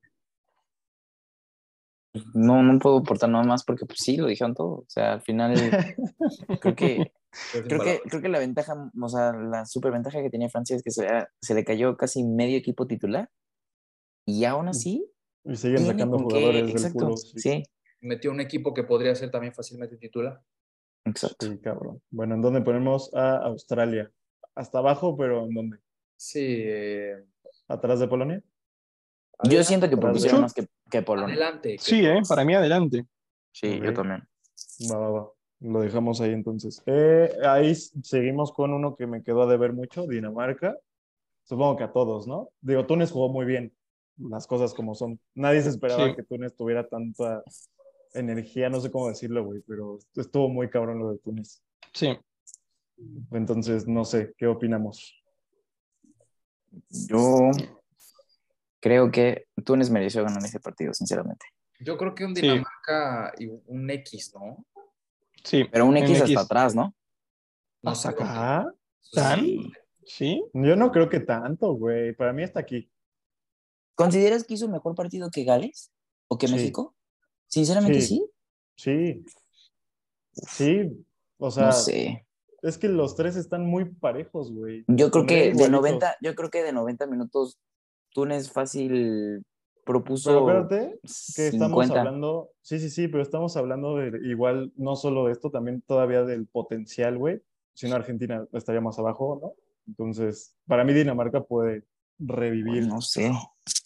No, no puedo aportar nada más porque pues sí, lo dijeron todo. O sea, al final creo que, creo que, creo que la ventaja, o sea, la superventaja que tenía Francia es que se, se le cayó casi medio equipo titular y aún así Y siguen sacando con qué- jugadores del exacto, culo. sí, Metió un equipo que podría ser también fácilmente titular. Exacto. Sí, cabrón. Bueno, ¿en dónde ponemos a Australia? Hasta abajo, pero ¿en dónde? Sí, eh, ¿Atrás de Polonia? Yo siento que propusieron más que, que Polonia. adelante. que- Sí, eh, para mí adelante. Sí, yo también. Va, va, va. Lo dejamos ahí entonces. Eh, ahí seguimos con uno que me quedó a deber mucho, Dinamarca. Supongo que a todos, ¿no? Digo, Túnez jugó muy bien, las cosas como son. Nadie se esperaba Sí. que Túnez tuviera tanta energía, no sé cómo decirlo, güey, pero estuvo muy cabrón lo de Túnez. Sí. Entonces, no sé, ¿qué opinamos? Yo creo que Túnez mereció ganar ese partido, sinceramente. Yo creo que un Sí. Dinamarca y un X, ¿no? Sí. Pero un X hasta X. atrás, ¿no? No ¿Hasta sé. ¿Ah? ¿Tan? Sí. ¿Sí? Yo no creo que tanto, güey. Para mí está aquí. ¿Consideras que hizo mejor partido que Gales? ¿O que Sí. México? Sinceramente Sí. sí. Sí. Sí. O sea, No sé. es que los tres están muy parejos, güey. Yo creo que de igualitos. 90, yo creo que de 90 minutos Túnez fácil propuso Pero espérate, que estamos 50. hablando, sí, sí, sí, pero estamos hablando de igual, no solo de esto, también todavía del potencial, güey. Si no, Argentina estaría más abajo, ¿no? Entonces, para mí Dinamarca puede revivir No sé.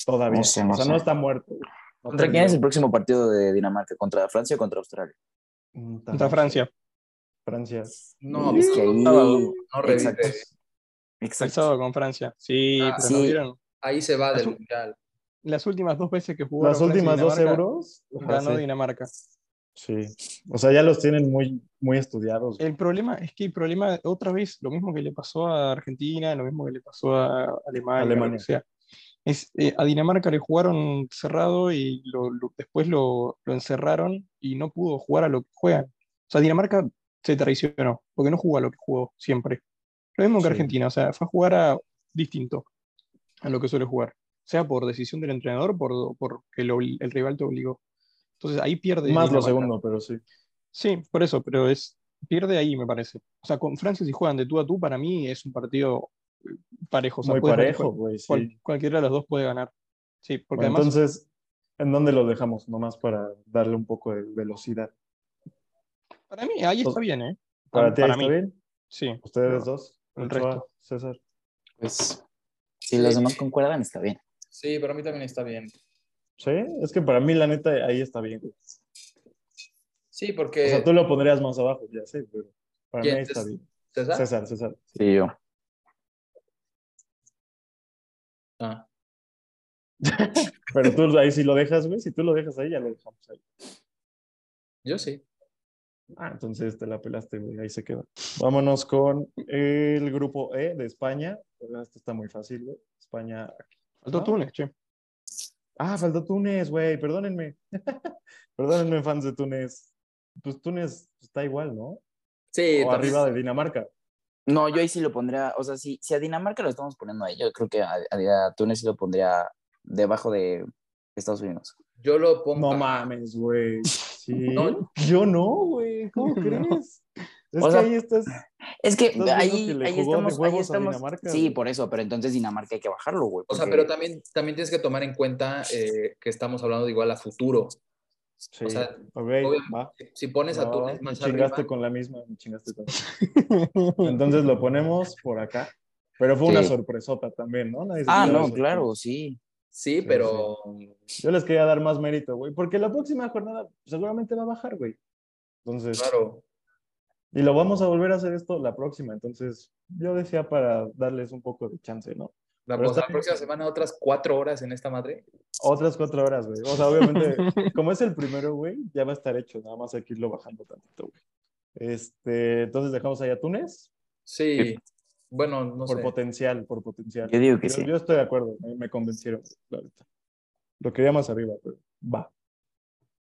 todavía. no sé, no o sea, sé. no está muerto. güey. ¿Contra quién es el próximo partido de Dinamarca? ¿Contra Francia o contra Australia? Contra. Francia. Francia. No, Es que ahí. sábado. no. Exacto. El Exacto. sábado con Francia. Sí, Ah, pero sí. vieron. Ahí se va del Azul. mundial. Las últimas dos veces que jugaron Las últimas dos euros. ganó sí. Dinamarca. Sí. O sea, ya los tienen muy, muy estudiados. El problema es que el problema, otra vez, lo mismo que le pasó a Argentina, lo mismo que le pasó a Alemania, Alemania. sea. Es, eh, a Dinamarca le jugaron cerrado y lo- lo- después lo, lo encerraron y no pudo jugar a lo que juegan. O sea, Dinamarca se traicionó porque no jugó a lo que jugó siempre. Lo mismo que Sí. Argentina, o sea, fue a jugar a distinto a lo que suele jugar, sea por decisión del entrenador, por, por que obli- el rival te obligó. Entonces ahí pierde. Más lo segundo, pero sí. Sí, por eso, pero es pierde ahí, me parece. O sea, con Francia si juegan de tú a tú, para mí es un partido parejo. O sea, Muy parejo, cual- güey. Sí. cual- cualquiera de los dos puede ganar. Sí, porque Bueno, además entonces, ¿en dónde lo dejamos? Nomás para darle un poco de velocidad. para mí ahí está bien, ¿eh? ¿Para ti ahí para está mí, bien? Sí. ¿Ustedes dos? el resto. César. Pues, si los demás concuerdan, está bien. Sí, para mí también está bien. Sí, es que para mí, la neta, ahí está bien. güey. Sí, O porque sea, tú lo pondrías más abajo, ya sé, pero para mí está bien. César. César, César. Sí, yo. Ah, Pero tú ahí sí lo dejas, güey. Si tú lo dejas ahí, ya lo dejamos ahí. yo sí. Ah, entonces te la pelaste, güey. Ahí se queda. Vámonos con el grupo E de España. Esto está muy fácil, güey. España. Faltó ¿No? Túnez, che. Ah, faltó Túnez, güey. Perdónenme. Perdónenme, fans de Túnez. Pues Túnez está igual, ¿no? Sí, O arriba de Dinamarca. No, yo ahí sí lo pondría, o sea, si, si a Dinamarca lo estamos poniendo ahí, yo creo que a, a- a Túnez sí lo pondría debajo de Estados Unidos. yo lo pongo. No mames, güey. Sí. No. Yo no, güey. ¿Cómo crees? Es O que sea, ahí estás. Es que Estás ahí, que ahí estamos, ahí Sí, por eso, pero entonces Dinamarca hay que bajarlo, güey. O sea, pero también, también tienes que tomar en cuenta eh, que estamos hablando de igual a futuro. Sí. O sea, va. Si pones a va, va, Túnez va. Me más chingaste arriba, con la misma, me chingaste con Entonces lo ponemos por acá. Pero fue una sorpresota también, ¿no? Nadie Ah, no, claro, sí. sí, Sí, pero Yo les quería dar más mérito, güey, porque la próxima jornada seguramente va a bajar, güey. Entonces, claro. y lo vamos a volver a hacer esto la próxima. Entonces, yo decía para darles un poco de chance, ¿no? La, o sea, la próxima semana otras cuatro horas en esta madre. Otras cuatro horas, güey. O sea, obviamente, como es el primero, güey, ya va a estar hecho. Nada más hay que irlo bajando tantito, güey. Este, entonces dejamos ahí a Túnez Sí. Bueno, no por sé. potencial, por potencial. Yo digo que Yo, sí. yo estoy de acuerdo, me, me convencieron, neta. Lo quería más arriba, pero va.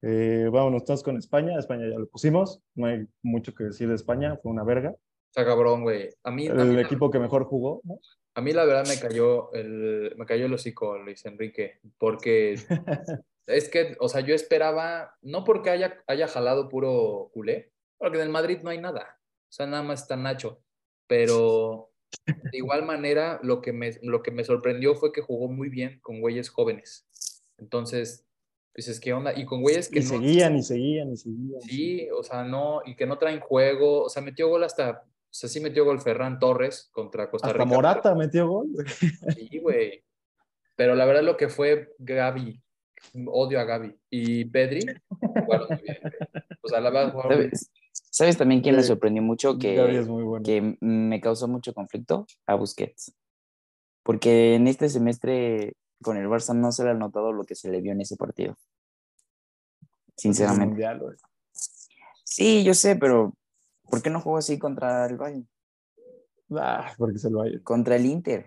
Eh, vámonos todos con España. España ya lo pusimos. No hay mucho que decir de España. Fue una verga. Está cabrón, güey. A mí, a mí, El equipo que mejor jugó, ¿no? A mí la verdad me cayó el, me cayó el hocico Luis Enrique, porque es que, o sea, yo esperaba, no porque haya, haya jalado puro culé, porque en el Madrid no hay nada, o sea, nada más está Nacho, pero de igual manera lo que me, lo que me sorprendió fue que jugó muy bien con güeyes jóvenes. Entonces, dices, ¿qué onda? Y con güeyes que Y no... seguían, y seguían, y seguían. Sí, o sea, no, y que no traen juego, o sea, metió gol hasta, o sea, sí metió gol Ferran Torres contra Costa Hasta Rica. Morata metió gol, güey. Sí, güey. Pero la verdad lo que fue Gaby, odio a Gaby y Pedri, jugaron muy bien. O sea, la verdad jugaron muy bien. ¿Sabes, ¿Sabes también quién me Gaby- sorprendió mucho? Que, Gaby es muy bueno. que me causó mucho conflicto a Busquets. Porque en este semestre con el Barça no se le ha notado lo que se le vio en ese partido. Sinceramente. Mundial, güey. Sí, yo sé, pero ¿por qué no jugó así contra el Bayern? Ah, porque se lo hay. Contra el Inter.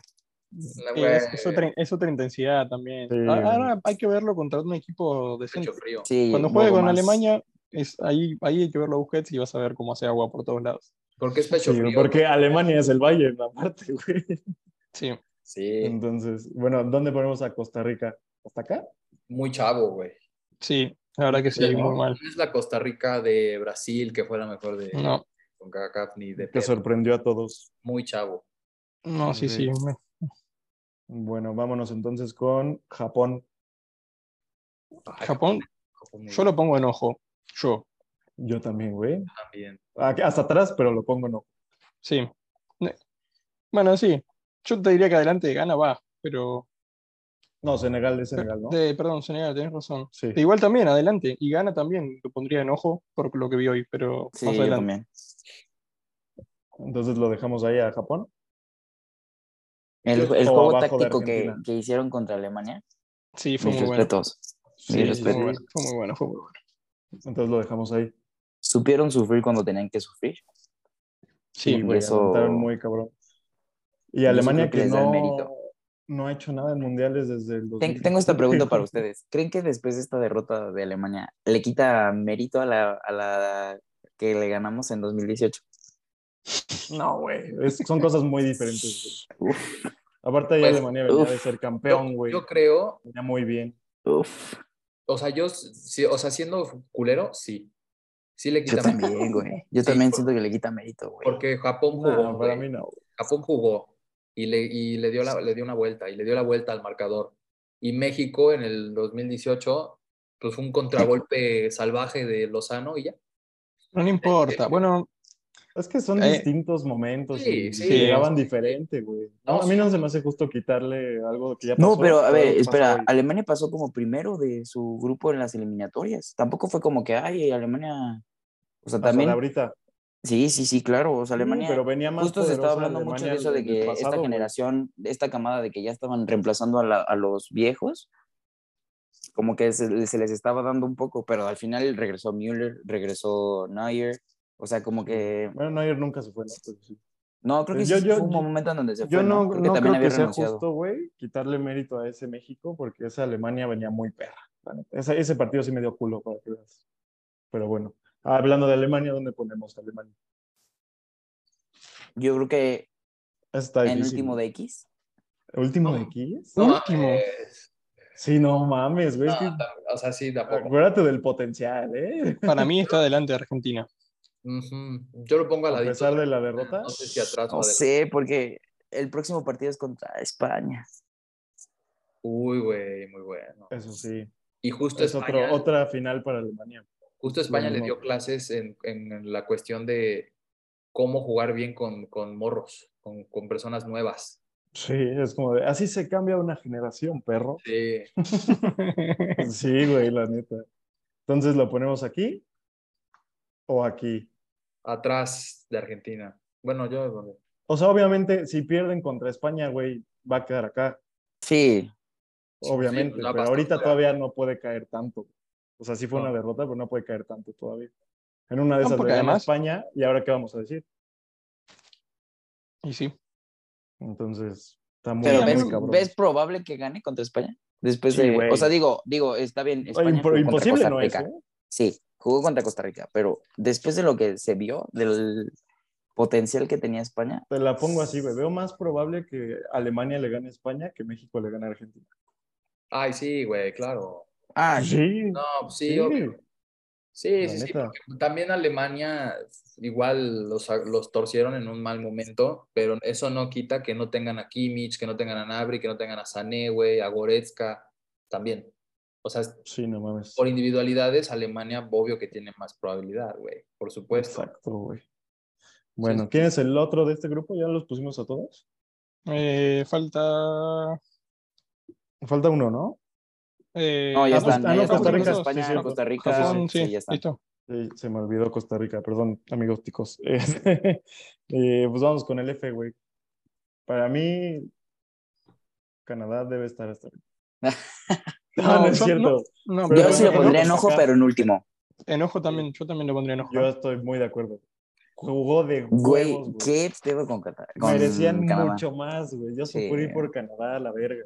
Sí, güey, es, es otra, es otra intensidad también. Sí. Ahora hay que verlo contra un equipo decente. frío. Sí, Cuando un juegue con más- Alemania, es, ahí, ahí hay que verlo a Busquets y vas a ver cómo hace agua por todos lados. Porque es pecho Sí, frío. porque Alemania es el Bayern, aparte, güey. Sí. Sí, Entonces, bueno, ¿dónde ponemos a Costa Rica? ¿Hasta acá? muy chavo, güey. Sí, la verdad que sí, muy mal. No es la Costa Rica de Brasil que fue la mejor de No, con CACAF ni de Que sorprendió a todos. Muy chavo. no, sí, sí. Bueno, vámonos entonces con Japón. Ay, Japón, yo lo pongo en ojo. Yo, Yo también, güey. también. Aquí- Hasta atrás, pero lo pongo no. sí. Ne- Bueno, sí. Yo te diría que adelante gana, va, pero. No, Senegal es Senegal, ¿no? de- perdón, Senegal, tenés razón. Sí. Igual también, adelante. Y gana también, lo pondría en ojo por lo que vi hoy, pero Sí, más yo adelante. también. Entonces lo dejamos ahí a Japón. El, juego de táctico que, que hicieron contra Alemania, Sí, fue mis muy bueno. Sí, Mis Fue muy bueno, fue muy bueno, fue muy bueno. Entonces lo dejamos ahí. Supieron sufrir cuando tenían que sufrir. Sí, y güey, eso- muy cabrón. Y Alemania creo que que no. No ha hecho nada en mundiales desde el Ten- 2000. tengo esta pregunta para ustedes. ¿Creen que después de esta derrota de Alemania le quita mérito a la, a la que le ganamos en 2018? No, güey. son cosas muy diferentes. güey. Aparte ahí Pues, Alemania venía uf. de ser campeón, Yo, güey. yo creo, Venía muy bien. uf. o sea, yo, sí, o sea, siendo culero, sí. Sí le Yo quita también, güey. Yo Sí, también por- siento que le quita mérito, güey. Porque Japón jugó. No, para mí no. Japón jugó y le, y le, dio la, le dio una vuelta y le dio la vuelta al marcador. Y México en el 2018, pues fue un contragolpe salvaje de Lozano y ya. No le importa. Bueno, Es que son Eh, distintos momentos sí, y sí. llegaban diferente, güey. No, No, a mí no sí. se me hace justo quitarle algo que ya pasó. No, pero a ver, pasó espera. Alemania pasó como primero de su grupo en las eliminatorias. Tampoco fue como que, ay, Alemania. O sea, también. ahorita. Sí, sí, sí, claro. O sea, Alemania. pero venía más Justo se estaba hablando mucho de eso de que pasado, esta generación, esta camada de que ya estaban reemplazando a, la- a los viejos, como que se, se les estaba dando un poco, pero al final regresó Müller, regresó Neuer, o sea, como que, Bueno, Neuer nunca se fue, ¿no? Sí. no, creo que Yo- sí yo- fue un yo- momento en donde se Yo fue, no, ¿no? Creo no que también creo que sea renunciado. justo, güey, quitarle mérito a ese México porque esa Alemania venía muy perra. Ese, ese partido sí me dio culo para que veas. Pero bueno, hablando de Alemania, ¿dónde ponemos a Alemania? Yo creo que está en difícil. último de. X, ¿Último de. X? No Último. Sí, no mames, güey. es que- o sea, sí, tampoco. acuérdate del potencial, ¿eh? para mí está adelante Argentina. Yo lo pongo a A la pesar de la derrota. No sé si atrás no sé, porque el próximo partido es contra España. Uy, güey, muy bueno. Eso sí. Y justo Es España, otro, otra final para Alemania. Justo España le dio clases en, en la cuestión de cómo jugar bien con, con morros, con, con personas nuevas. Sí, es como de, así se cambia una generación, perro. Sí. Sí, güey, la neta. Entonces, ¿lo ponemos aquí o aquí? Atrás de Argentina. Bueno, yo. O sea, obviamente, si pierden contra España, güey, va a quedar acá, Sí, obviamente. pues, la pero ahorita todavía no puede caer tanto. O sea, sí fue No. una derrota, pero no puede caer tanto todavía. En una de No, esas le gana además- España, ¿y ahora qué vamos a decir? y sí. Entonces, está muy, pero ¿ves, cabrón. ¿ves probable que gane contra España? Después Sí, de, o sea, digo, digo, está bien, Oye, España pero jugó contra imposible Costa no es, Rica. ¿eh? Sí, jugó contra Costa Rica, pero después de lo que se vio, del potencial que tenía España, Te la pongo así, güey. Veo más probable que Alemania le gane a España que México le gane a Argentina. Ay, sí, güey, claro. Ah, Sí, No, pues sí, sí. obvio. Sí, La sí, sí, neta. porque también Alemania igual los, los torcieron en un mal momento, pero eso no quita que no tengan a Kimmich, que no tengan a Nabri, que no tengan a Sané, güey, a Goretzka, también. O sea, Sí, no mames. por individualidades, Alemania obvio que tiene más probabilidad, güey, por supuesto. Exacto, güey. Bueno, Sí. ¿quién es el otro de este grupo? ¿Ya los pusimos a todos? Eh, falta. Falta uno, ¿no? Eh, no, ya están, ah, ya no, están Costa Rica, España, sí. Costa Rica, Japón, sí, sí, ya están. listo. Sí, se me olvidó Costa Rica, perdón, amigos ticos. Eh, pues vamos con el F, güey. Para mí, Canadá debe estar hasta arriba. No, no, No, es cierto. No, Yo pero sí lo pondría en ojo, acá- pero en último. enojo también, yo también lo pondría enojo. Yo estoy muy de acuerdo. Jugó de Güey, huevos, güey. qué pedo con Qatar. Merecían Canadá. mucho más, güey. Yo Sí. sufrí por Canadá a la verga.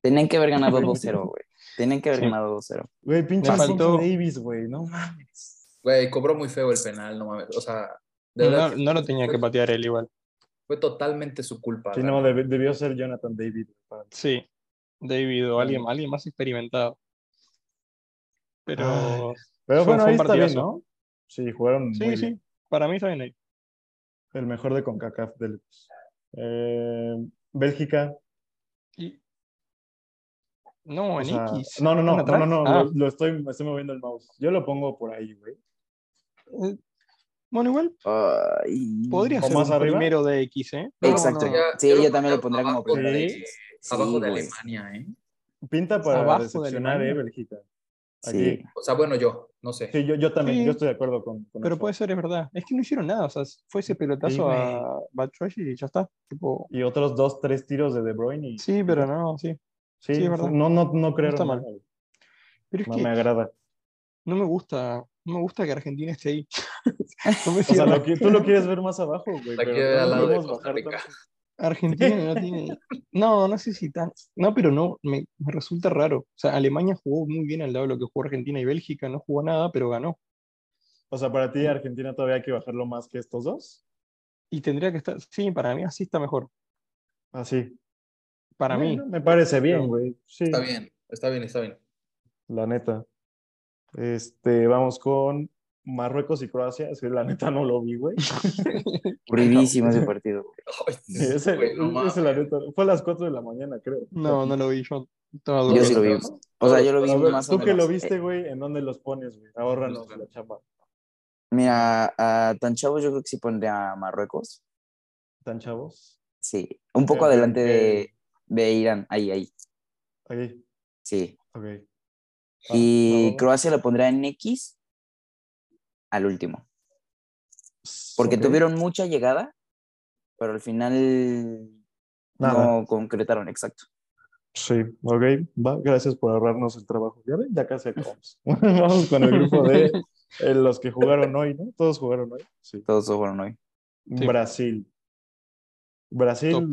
Tenían que haber ganado 2-0, güey. Tenían que haber Sí. ganado 2-0. Güey, pinche faltó- Davis, güey. No mames. Güey, cobró muy feo el penal, no mames. O sea, de No, verdad, no lo tenía que patear él igual. fue totalmente su culpa. Sí, no, debió ser Jonathan David. para- Sí. David o alguien, alguien más experimentado. Pero Ay, Pero Fue- bueno, fue ahí un está bien. ¿no? Sí, jugaron sí, muy sí, bien. para mí está bien ahí. El mejor de CONCACAF de lejos. Eh, Bélgica. Y- No, o en sea, X. no, no, no, ¿Están no, no, no, Ah, lo, lo estoy, me estoy moviendo el mouse. Yo lo pongo por ahí, güey. eh, bueno, igual Ay. podría ¿O ser más un arriba? primero de X, ¿eh? No, Exacto. no, ya- sí, yo también lo pondría como abajo primero de de- X. Abajo Sí, de. Alemania, ¿eh? Pinta para Abajo de decepcionar, Alemania. eh. Aquí. Sí. O sea, bueno, yo, no sé. Sí, yo, yo también, Sí. yo estoy de acuerdo con, con Pero eso. puede ser, es verdad. Es que no hicieron nada, o sea, fue ese pelotazo Sí, a Batshuayi y ya está. Tipo, Y otros dos, tres tiros de De Bruyne y sí, pero no, sí. Sí, sí, es verdad. no, no, no creo. está mal. Pero es No que me agrada. no me gusta, no me gusta que Argentina esté ahí. no me O sea, lo que- tú lo quieres ver más abajo, güey. Al lado de Costa Rica. Argentina no tiene. No, no sé si tan. No, pero no, me, me resulta raro. O sea, Alemania jugó muy bien al lado de lo que jugó Argentina y Bélgica, no jugó nada, pero ganó. O sea, para ti, Argentina todavía hay que bajarlo más que estos dos. Y tendría que estar. Sí, para mí así está mejor. Así. Para mí. Me parece bien, güey. Sí, Está bien, está bien, está bien. la neta. Este, vamos con Marruecos y Croacia. Es que la neta no lo vi, güey. Aburridísimo ese partido. Ay, Sí, ese, güey, no ese, la mames. neta, fue a las 4 de la mañana, creo. No, no lo vi yo. Estaba Yo sí lo vi. O sea, yo lo vi ver, más tú o que menos. lo viste, güey, ¿en dónde los pones, güey? Ahórranos la chamba. Mira, a tan chavos yo creo que sí pondría a Marruecos. ¿Tan chavos? Sí. Un poco adelante de, de Irán. Ahí, ahí. Ahí, Sí. ok. Y Ah, Croacia lo pondría en X al último. Porque tuvieron mucha llegada, pero al final Nada. no concretaron, exacto. Sí, ok, va, gracias por ahorrarnos el trabajo. Ya ven, ya casi acabamos. Vamos con el grupo de eh, los que jugaron hoy, ¿no? Todos jugaron hoy. Sí. Todos fueron hoy. Sí. Brasil. Brasil, Top.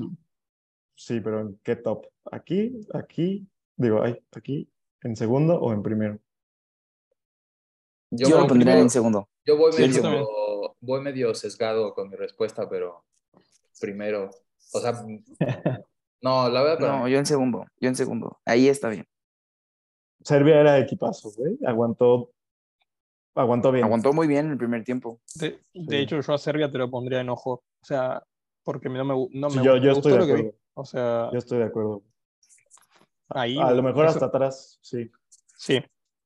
Sí, pero ¿en qué top? ¿Aquí? ¿Aquí? Digo, ay, ¿aquí? ¿En segundo o en primero? Yo, lo pondría primero- en segundo. Yo voy Sí, yo medio, voy medio sesgado con mi respuesta, pero primero. O sea, no, la verdad, No, yo en segundo. Yo en segundo. Ahí está bien. Serbia era equipazo, güey. Aguantó, aguantó bien. Aguantó muy bien el primer tiempo. De, de Sí. hecho, yo a Serbia te lo pondría en ojo. O sea, porque no me, no Sí, me, yo, gu- yo me estoy gustó de lo que vi. O sea, Yo estoy de acuerdo. ahí. A lo mejor eso- hasta atrás, sí. Sí,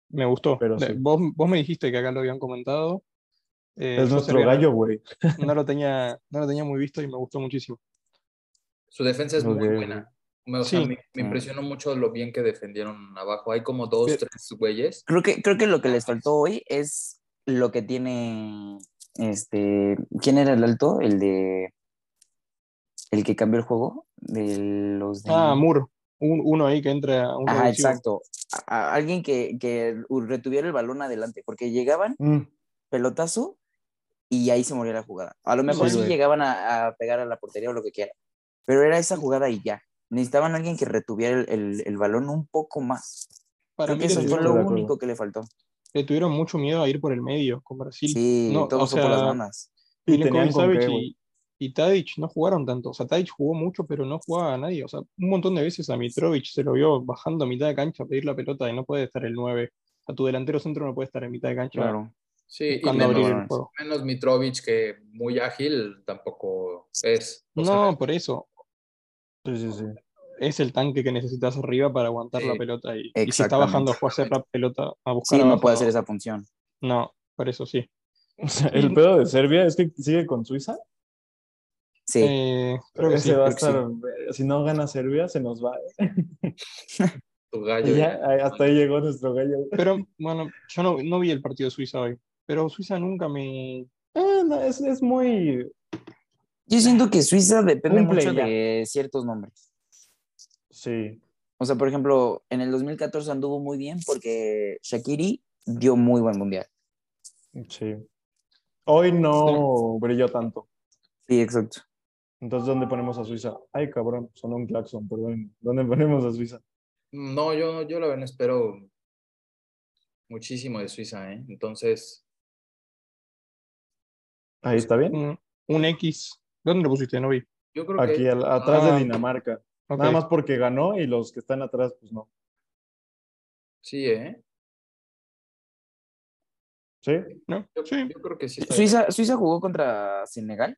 me gustó. Pero De- sí. vos, vos me dijiste que acá lo habían comentado. Eh, Es nuestro Serbia no- gallo, güey. No lo, tenía, no lo tenía muy visto y me gustó muchísimo. su defensa es muy buena. Me, o sea, Sí. me, me Sí. impresionó mucho lo bien que defendieron abajo. Hay como dos, tres güeyes. Creo que, creo que lo que les faltó hoy es lo que tiene este. ¿Quién era el alto? El de. El que cambió el juego. De los de. Ah, Moore. Un- uno ahí que entra a un Ajá, exacto. A- a alguien que, que retuviera el balón adelante, porque llegaban, Mm, pelotazo, y ahí se moría la jugada. A lo mejor Sí, sí, llegaban a, a pegar a la portería o lo que quiera, pero era esa jugada y ya. Necesitaban a alguien que retuviera el, el- el balón un poco más. Para Creo mí que eso fue lo único que le faltó. le tuvieron mucho miedo a ir por el medio con Brasil. Sí, No, todo o fue por las sea, bandas. Y y, y Tadic no jugaron tanto. O sea, Tadic jugó mucho, pero no jugaba a nadie. O sea, un montón de veces a Mitrovic se lo vio bajando a mitad de cancha a pedir la pelota y no puede estar el 9. A tu delantero centro no puede estar en mitad de cancha Claro. Sí, y menos, el balones. juego. menos Mitrovic, que muy ágil tampoco es. O No, sea, por eso. Sí, sí, sí. Es el tanque que necesitas arriba para aguantar la pelota. Y, y si está bajando a hacer la pelota, a buscar Sí, no puede hacer esa función. No, por eso sí. O sea, el pedo de Serbia es que sigue con Suiza. Sí, Eh, creo que sí. va a estar, si no gana Serbia, se nos va. tu gallo. Ya, ahí- hasta ahí llegó nuestro gallo. Pero bueno, yo no, no vi el partido de Suiza hoy. Pero Suiza nunca me. Eh, no, es, es muy. yo siento que Suiza depende Cumple mucho ya. de ciertos nombres. Sí. O sea, por ejemplo, en el 2014 anduvo muy bien porque Shakiri dio muy buen mundial. Sí. Hoy no brilló tanto. Sí, exacto. Entonces, ¿dónde ponemos a Suiza? Ay, cabrón, sonó un claxon, perdón. ¿Dónde ponemos a Suiza? No, yo, yo la verdad espero muchísimo de Suiza, ¿eh? Entonces, Ahí está bien. Un, un X. ¿Dónde lo pusiste? No vi. yo creo Aquí que al- atrás Ah. de Dinamarca. Ok. Nada más porque ganó y los que están atrás, pues no. sí, ¿eh? ¿Sí? ¿No? Yo, Sí, yo creo que sí. Suiza, Suiza jugó contra Senegal.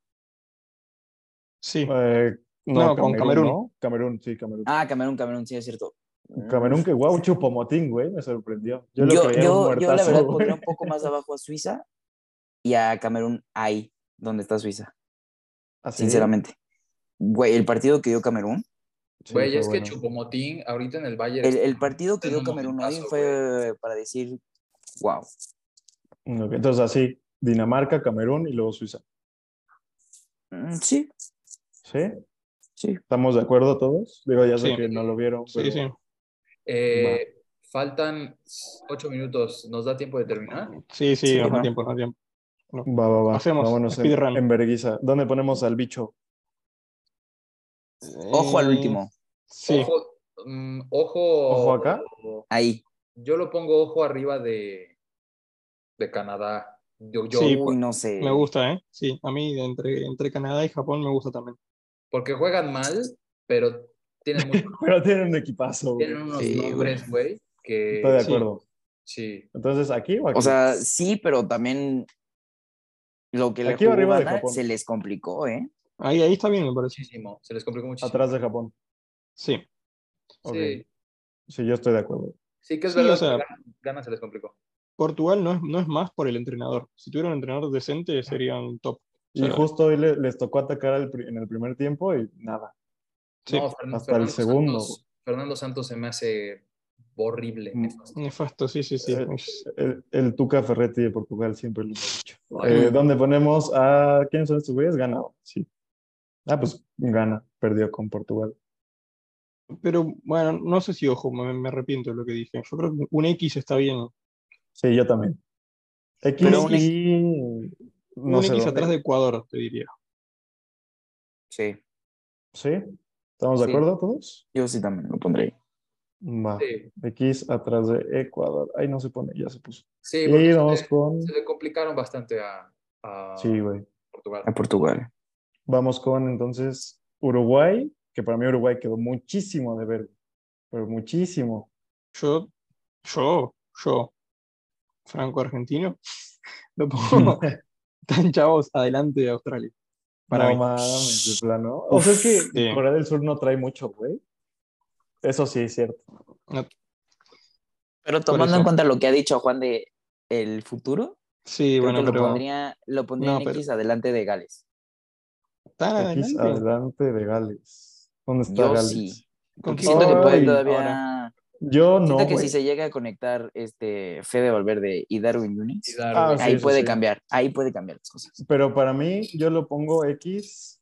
Sí. Eh, No, con Camerún. ¿no? Camerún, sí, Camerún. Ah, Camerún, Camerún, sí, es cierto. Camerún, que guau, chupomotín, güey, me sorprendió. Yo, lo Yo, creía un yo, la verdad güey. pondría un poco más abajo a Suiza y a Camerún ahí, donde está Suiza, Así, sinceramente. Güey, el partido que dio Camerún, sí, Güey, es que. Chupomotín ahorita en el Bayern. el, partido que dio Camerún hoy momentazo, fue para decir, wow. Entonces, así, Dinamarca, Camerún y luego Suiza. Mm, Sí, ¿Sí? sí. ¿Estamos de acuerdo todos? Digo, ya sé Sí. que no lo vieron. Sí, pero- sí. Eh, faltan ocho minutos. ¿Nos da tiempo de terminar? Sí, sí, Sí, nos da ¿no? tiempo, nos da tiempo. Va, va, va. Hacemos Vámonos en, speedrun. en verguiza. ¿Dónde ponemos al bicho? Ojo al Eh, último, Sí, Ojo, mm, ojo. ¿Ojo acá? ahí. Yo lo pongo ojo arriba de, de Canadá. Yo, yo- Sí, Uy, no sé. me gusta, ¿eh? Sí, a mí entre, entre Canadá y Japón me gusta también. Porque juegan mal, pero tienen, mucho- Pero tienen un equipazo. güey. tienen unos Sí, güey. nombres, güey, que Estoy de acuerdo. sí. Entonces, ¿aquí o aquí? O sea, sí, pero también lo que le Aquí o jugó arriba de Ghana Japón. se les complicó, ¿eh? Ahí, ahí está bien, me parece. Muchísimo. Se les complicó muchísimo. Atrás de Japón. Sí. Sí. Sí, yo estoy de acuerdo. Sí, que es Sí, verdad o sea- que Ghana se les complicó. Portugal no es, no es más por el entrenador. Si tuviera un entrenador decente, serían top. Y justo hoy le- les tocó atacar al en el primer tiempo y nada. Sí, No, Fern- hasta el Fernando segundo. Santos- Fernando Santos se me hace horrible. Mm. nefasto. nefasto, sí, sí, sí. Eh, El, el Tuca Ferretti de Portugal siempre lo hemos dicho. Eh, ¿Dónde ponemos a quiénes son estos güeyes? Gana. Sí. Ah, pues gana. Perdió con Portugal. Pero bueno, no sé si, ojo, me, me arrepiento de lo que dije. Yo creo que un X está bien. Sí, yo también. X Pero un y. No un sé X dónde. atrás de Ecuador, te diría. Sí, ¿Sí? ¿Estamos de acuerdo todos? yo sí también lo pondré. Va. Sí, X atrás de Ecuador. Ahí no se pone, ya se puso. sí, Y se vamos le- con. se le complicaron bastante a, a Sí, güey. Portugal. A Portugal. Vamos con entonces Uruguay, que para mí Uruguay quedó muchísimo de ver, pero muchísimo. Yo, yo, yo, franco argentino, lo pongo tan chavos adelante de Australia. Para no mí. mames, de plano. O sea, es que Sí. Corea del Sur no trae mucho, güey. Eso sí es cierto. Pero tomando en cuenta lo que ha dicho Juan de el futuro, Sí, creo bueno, que lo pondría, lo pondría No, en pero- X adelante de Gales. tan X adelante. adelante de Gales. ¿Dónde está Yo Gales? sí. ¿Con Porque quién siento que puede todavía. ahora? Yo no, siento que güey. si se llega a conectar este Fede Valverde y Darwin Darwin. Ah, sí, ahí sí, puede sí. cambiar, ahí puede cambiar las cosas. Pero para mí, yo lo pongo X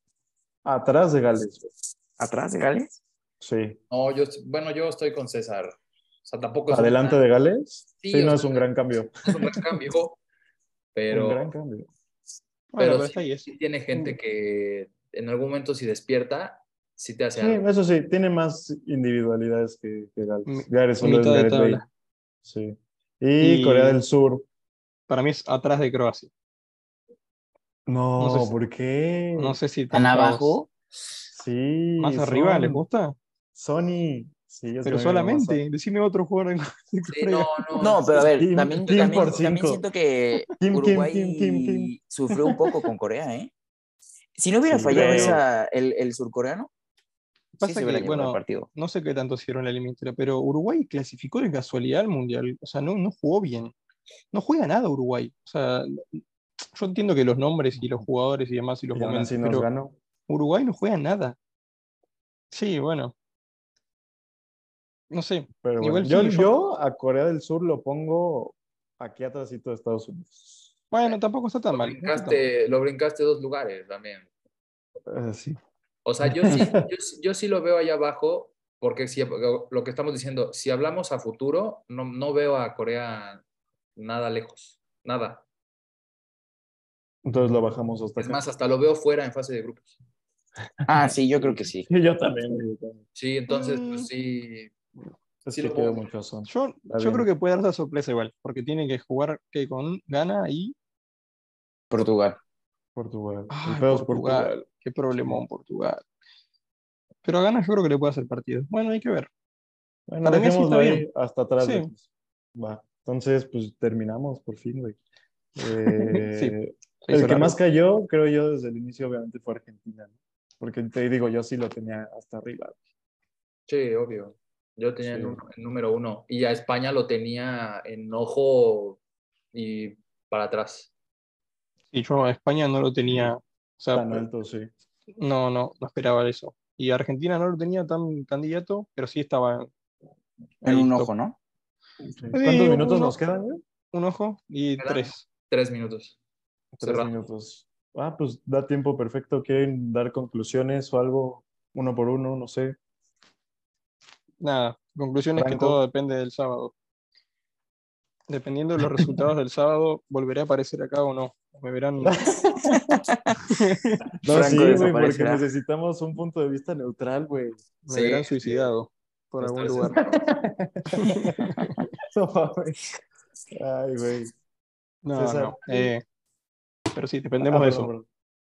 atrás de Gales. ¿Atrás de Gales? Sí. No, yo, bueno, yo estoy con César. O sea, tampoco es Adelante gran- de Gales. Sí, Sí, no sea, es un gran cambio. es un gran cambio, pero, Un gran cambio. Bueno, pero está ahí sí, es. sí tiene gente que en algún momento si despierta, sí te hace Sí, algo. eso sí, tiene más individualidades que, que Gales. Gales solo es Gareth Bale. Sí. Y, Y- Corea del Sur. Para mí es atrás de Croacia. No, No sé si- ¿por qué? No sé si ¿Tan abajo? Sí. Más arriba, ¿les gusta? Sony. Sí, Pero solamente, decime otro jugador. de Sí, Corea. no, no. No, pero a ver, Kim- también, Kim también, también siento que Kim, Kim, Uruguay Kim, Kim, Kim. sufrió un poco con Corea, ¿eh? Si no hubiera Sí, fallado esa, el, el surcoreano, Pasa se que, bueno, partido. no sé qué tanto hicieron la eliminatoria, pero Uruguay clasificó de casualidad al Mundial. O sea, no, no jugó bien. No juega nada Uruguay. O sea, yo entiendo que los nombres y los jugadores y demás y los pero ganó. Uruguay no juega nada. Sí, bueno. No sé. Pero bueno, yo, sí, yo- yo a Corea del Sur lo pongo aquí atrásito de Estados Unidos. Bueno, tampoco está tan Lo mal. no está tan mal. brincaste, lo brincaste dos lugares también. Eh, sí. O sea, yo sí, yo, sí- yo sí lo veo allá abajo, porque si, lo que estamos diciendo, si hablamos a futuro, no, no veo a Corea nada lejos, nada. Entonces lo bajamos hasta Es acá. más, hasta lo veo fuera en fase de grupos. Ah, sí, yo creo que sí. Sí, yo también. yo también. Sí, entonces, Mm. pues sí. Es Sí que lo mucho Son. Yo, creo que puede darse sorpresa igual, porque tiene que jugar que con Gana y Portugal. Portugal. Ay, El peor es Portugal. Portugal. Qué problemón Portugal. Pero a Gana yo creo que le puede hacer partido. Bueno, hay que ver. Bueno, Para mí sí dejémoslo está ahí bien. hasta atrás. Sí. de- Va. Entonces, pues terminamos por fin, güey. Eh, el que más cayó, creo yo, desde el inicio, obviamente, fue Argentina. ¿no? Porque te digo, yo sí lo tenía hasta arriba. Sí, obvio. Yo tenía Sí. el, el número uno y a España lo tenía en ojo y para atrás. Sí, yo a España no lo tenía, o sea, Tan alto, sí. no, no, no esperaba eso. Y Argentina no lo tenía tan candidato, pero sí estaba En ahí, un top. ojo, ¿no? Sí. ¿Cuántos Sí, minutos nos quedan? Un ojo y Quedan tres. Tres minutos. Tres Cerrado. minutos. Ah, pues da tiempo perfecto. ¿Quieren dar conclusiones o algo? Uno por uno, no sé. Nada, conclusión es que todo depende del sábado. Dependiendo de los resultados del sábado, volveré a aparecer acá o no. Me verán. No, sí, güey, porque necesitamos un punto de vista neutral, güey. Me Sí, verán sí. suicidado por No algún lugar. No. Ay, güey. No, César. no. eh, pero sí, dependemos Ah, de eso. perdón.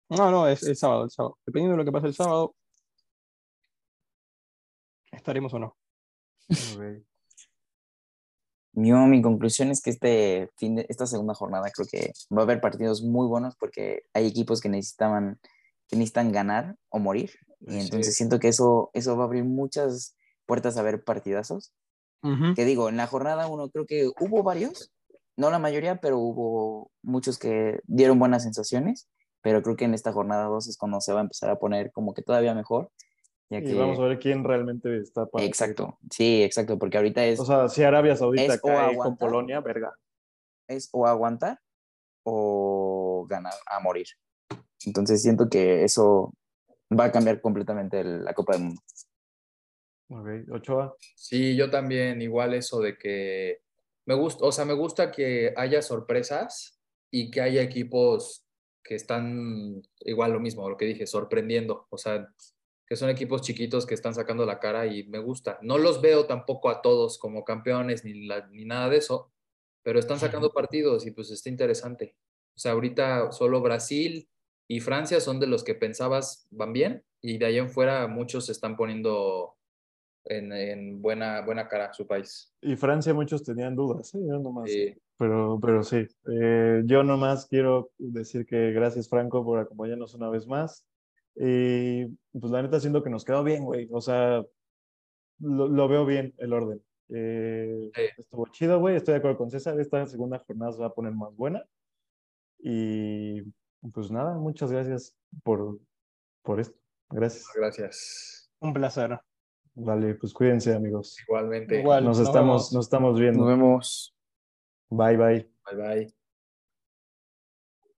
No, no, es el sábado, el sábado. Dependiendo de lo que pase el sábado, estaremos o no. Ok. Yo, mi conclusión es que este fin de, esta segunda jornada creo que va a haber partidos muy buenos porque hay equipos que necesitaban, que necesitan ganar o morir. Y entonces Sí. siento que eso, eso va a abrir muchas puertas a ver partidazos. Que digo, en la jornada uno creo que hubo varios, no la mayoría, pero hubo muchos que dieron buenas sensaciones. Pero creo que en esta jornada 2 es cuando se va a empezar a poner como que todavía mejor. Ya Y que, vamos a ver quién realmente está para. exacto, sí, exacto, porque ahorita es, O sea, si Arabia Saudita cae con aguanta. Polonia, verga. es o aguantar o ganar a morir. Entonces siento que eso va a cambiar completamente el- la Copa del Mundo. Ok, Ochoa. Sí, yo también, igual eso de que me gusta, o sea, me gusta que haya sorpresas y que haya equipos que están igual lo mismo, lo que dije, sorprendiendo, o sea, que son equipos chiquitos que están sacando la cara y me gusta. No los veo tampoco a todos como campeones ni, la- ni nada de eso, pero están sacando partidos y pues está interesante. O sea, ahorita solo Brasil y Francia son de los que pensabas van bien y de ahí en fuera muchos se están poniendo en, en buena, buena cara a su país. Y Francia muchos tenían dudas, ¿eh? Yo nomás. Sí. Pero, pero sí, Eh, yo nomás quiero decir que gracias Franco por acompañarnos una vez más. Y pues la neta siento que nos quedó bien, güey. O sea, lo, lo veo bien el orden. Eh, Sí. Estuvo chido, güey. Estoy de acuerdo con César. Esta segunda jornada se va a poner más buena. Y pues nada, muchas gracias por, por esto. Gracias. Gracias. Un placer. Vale, pues cuídense, amigos. Igualmente. Igual. Nos nos estamos, vemos. nos estamos Nos viendo. vemos. Bye, bye. Bye bye.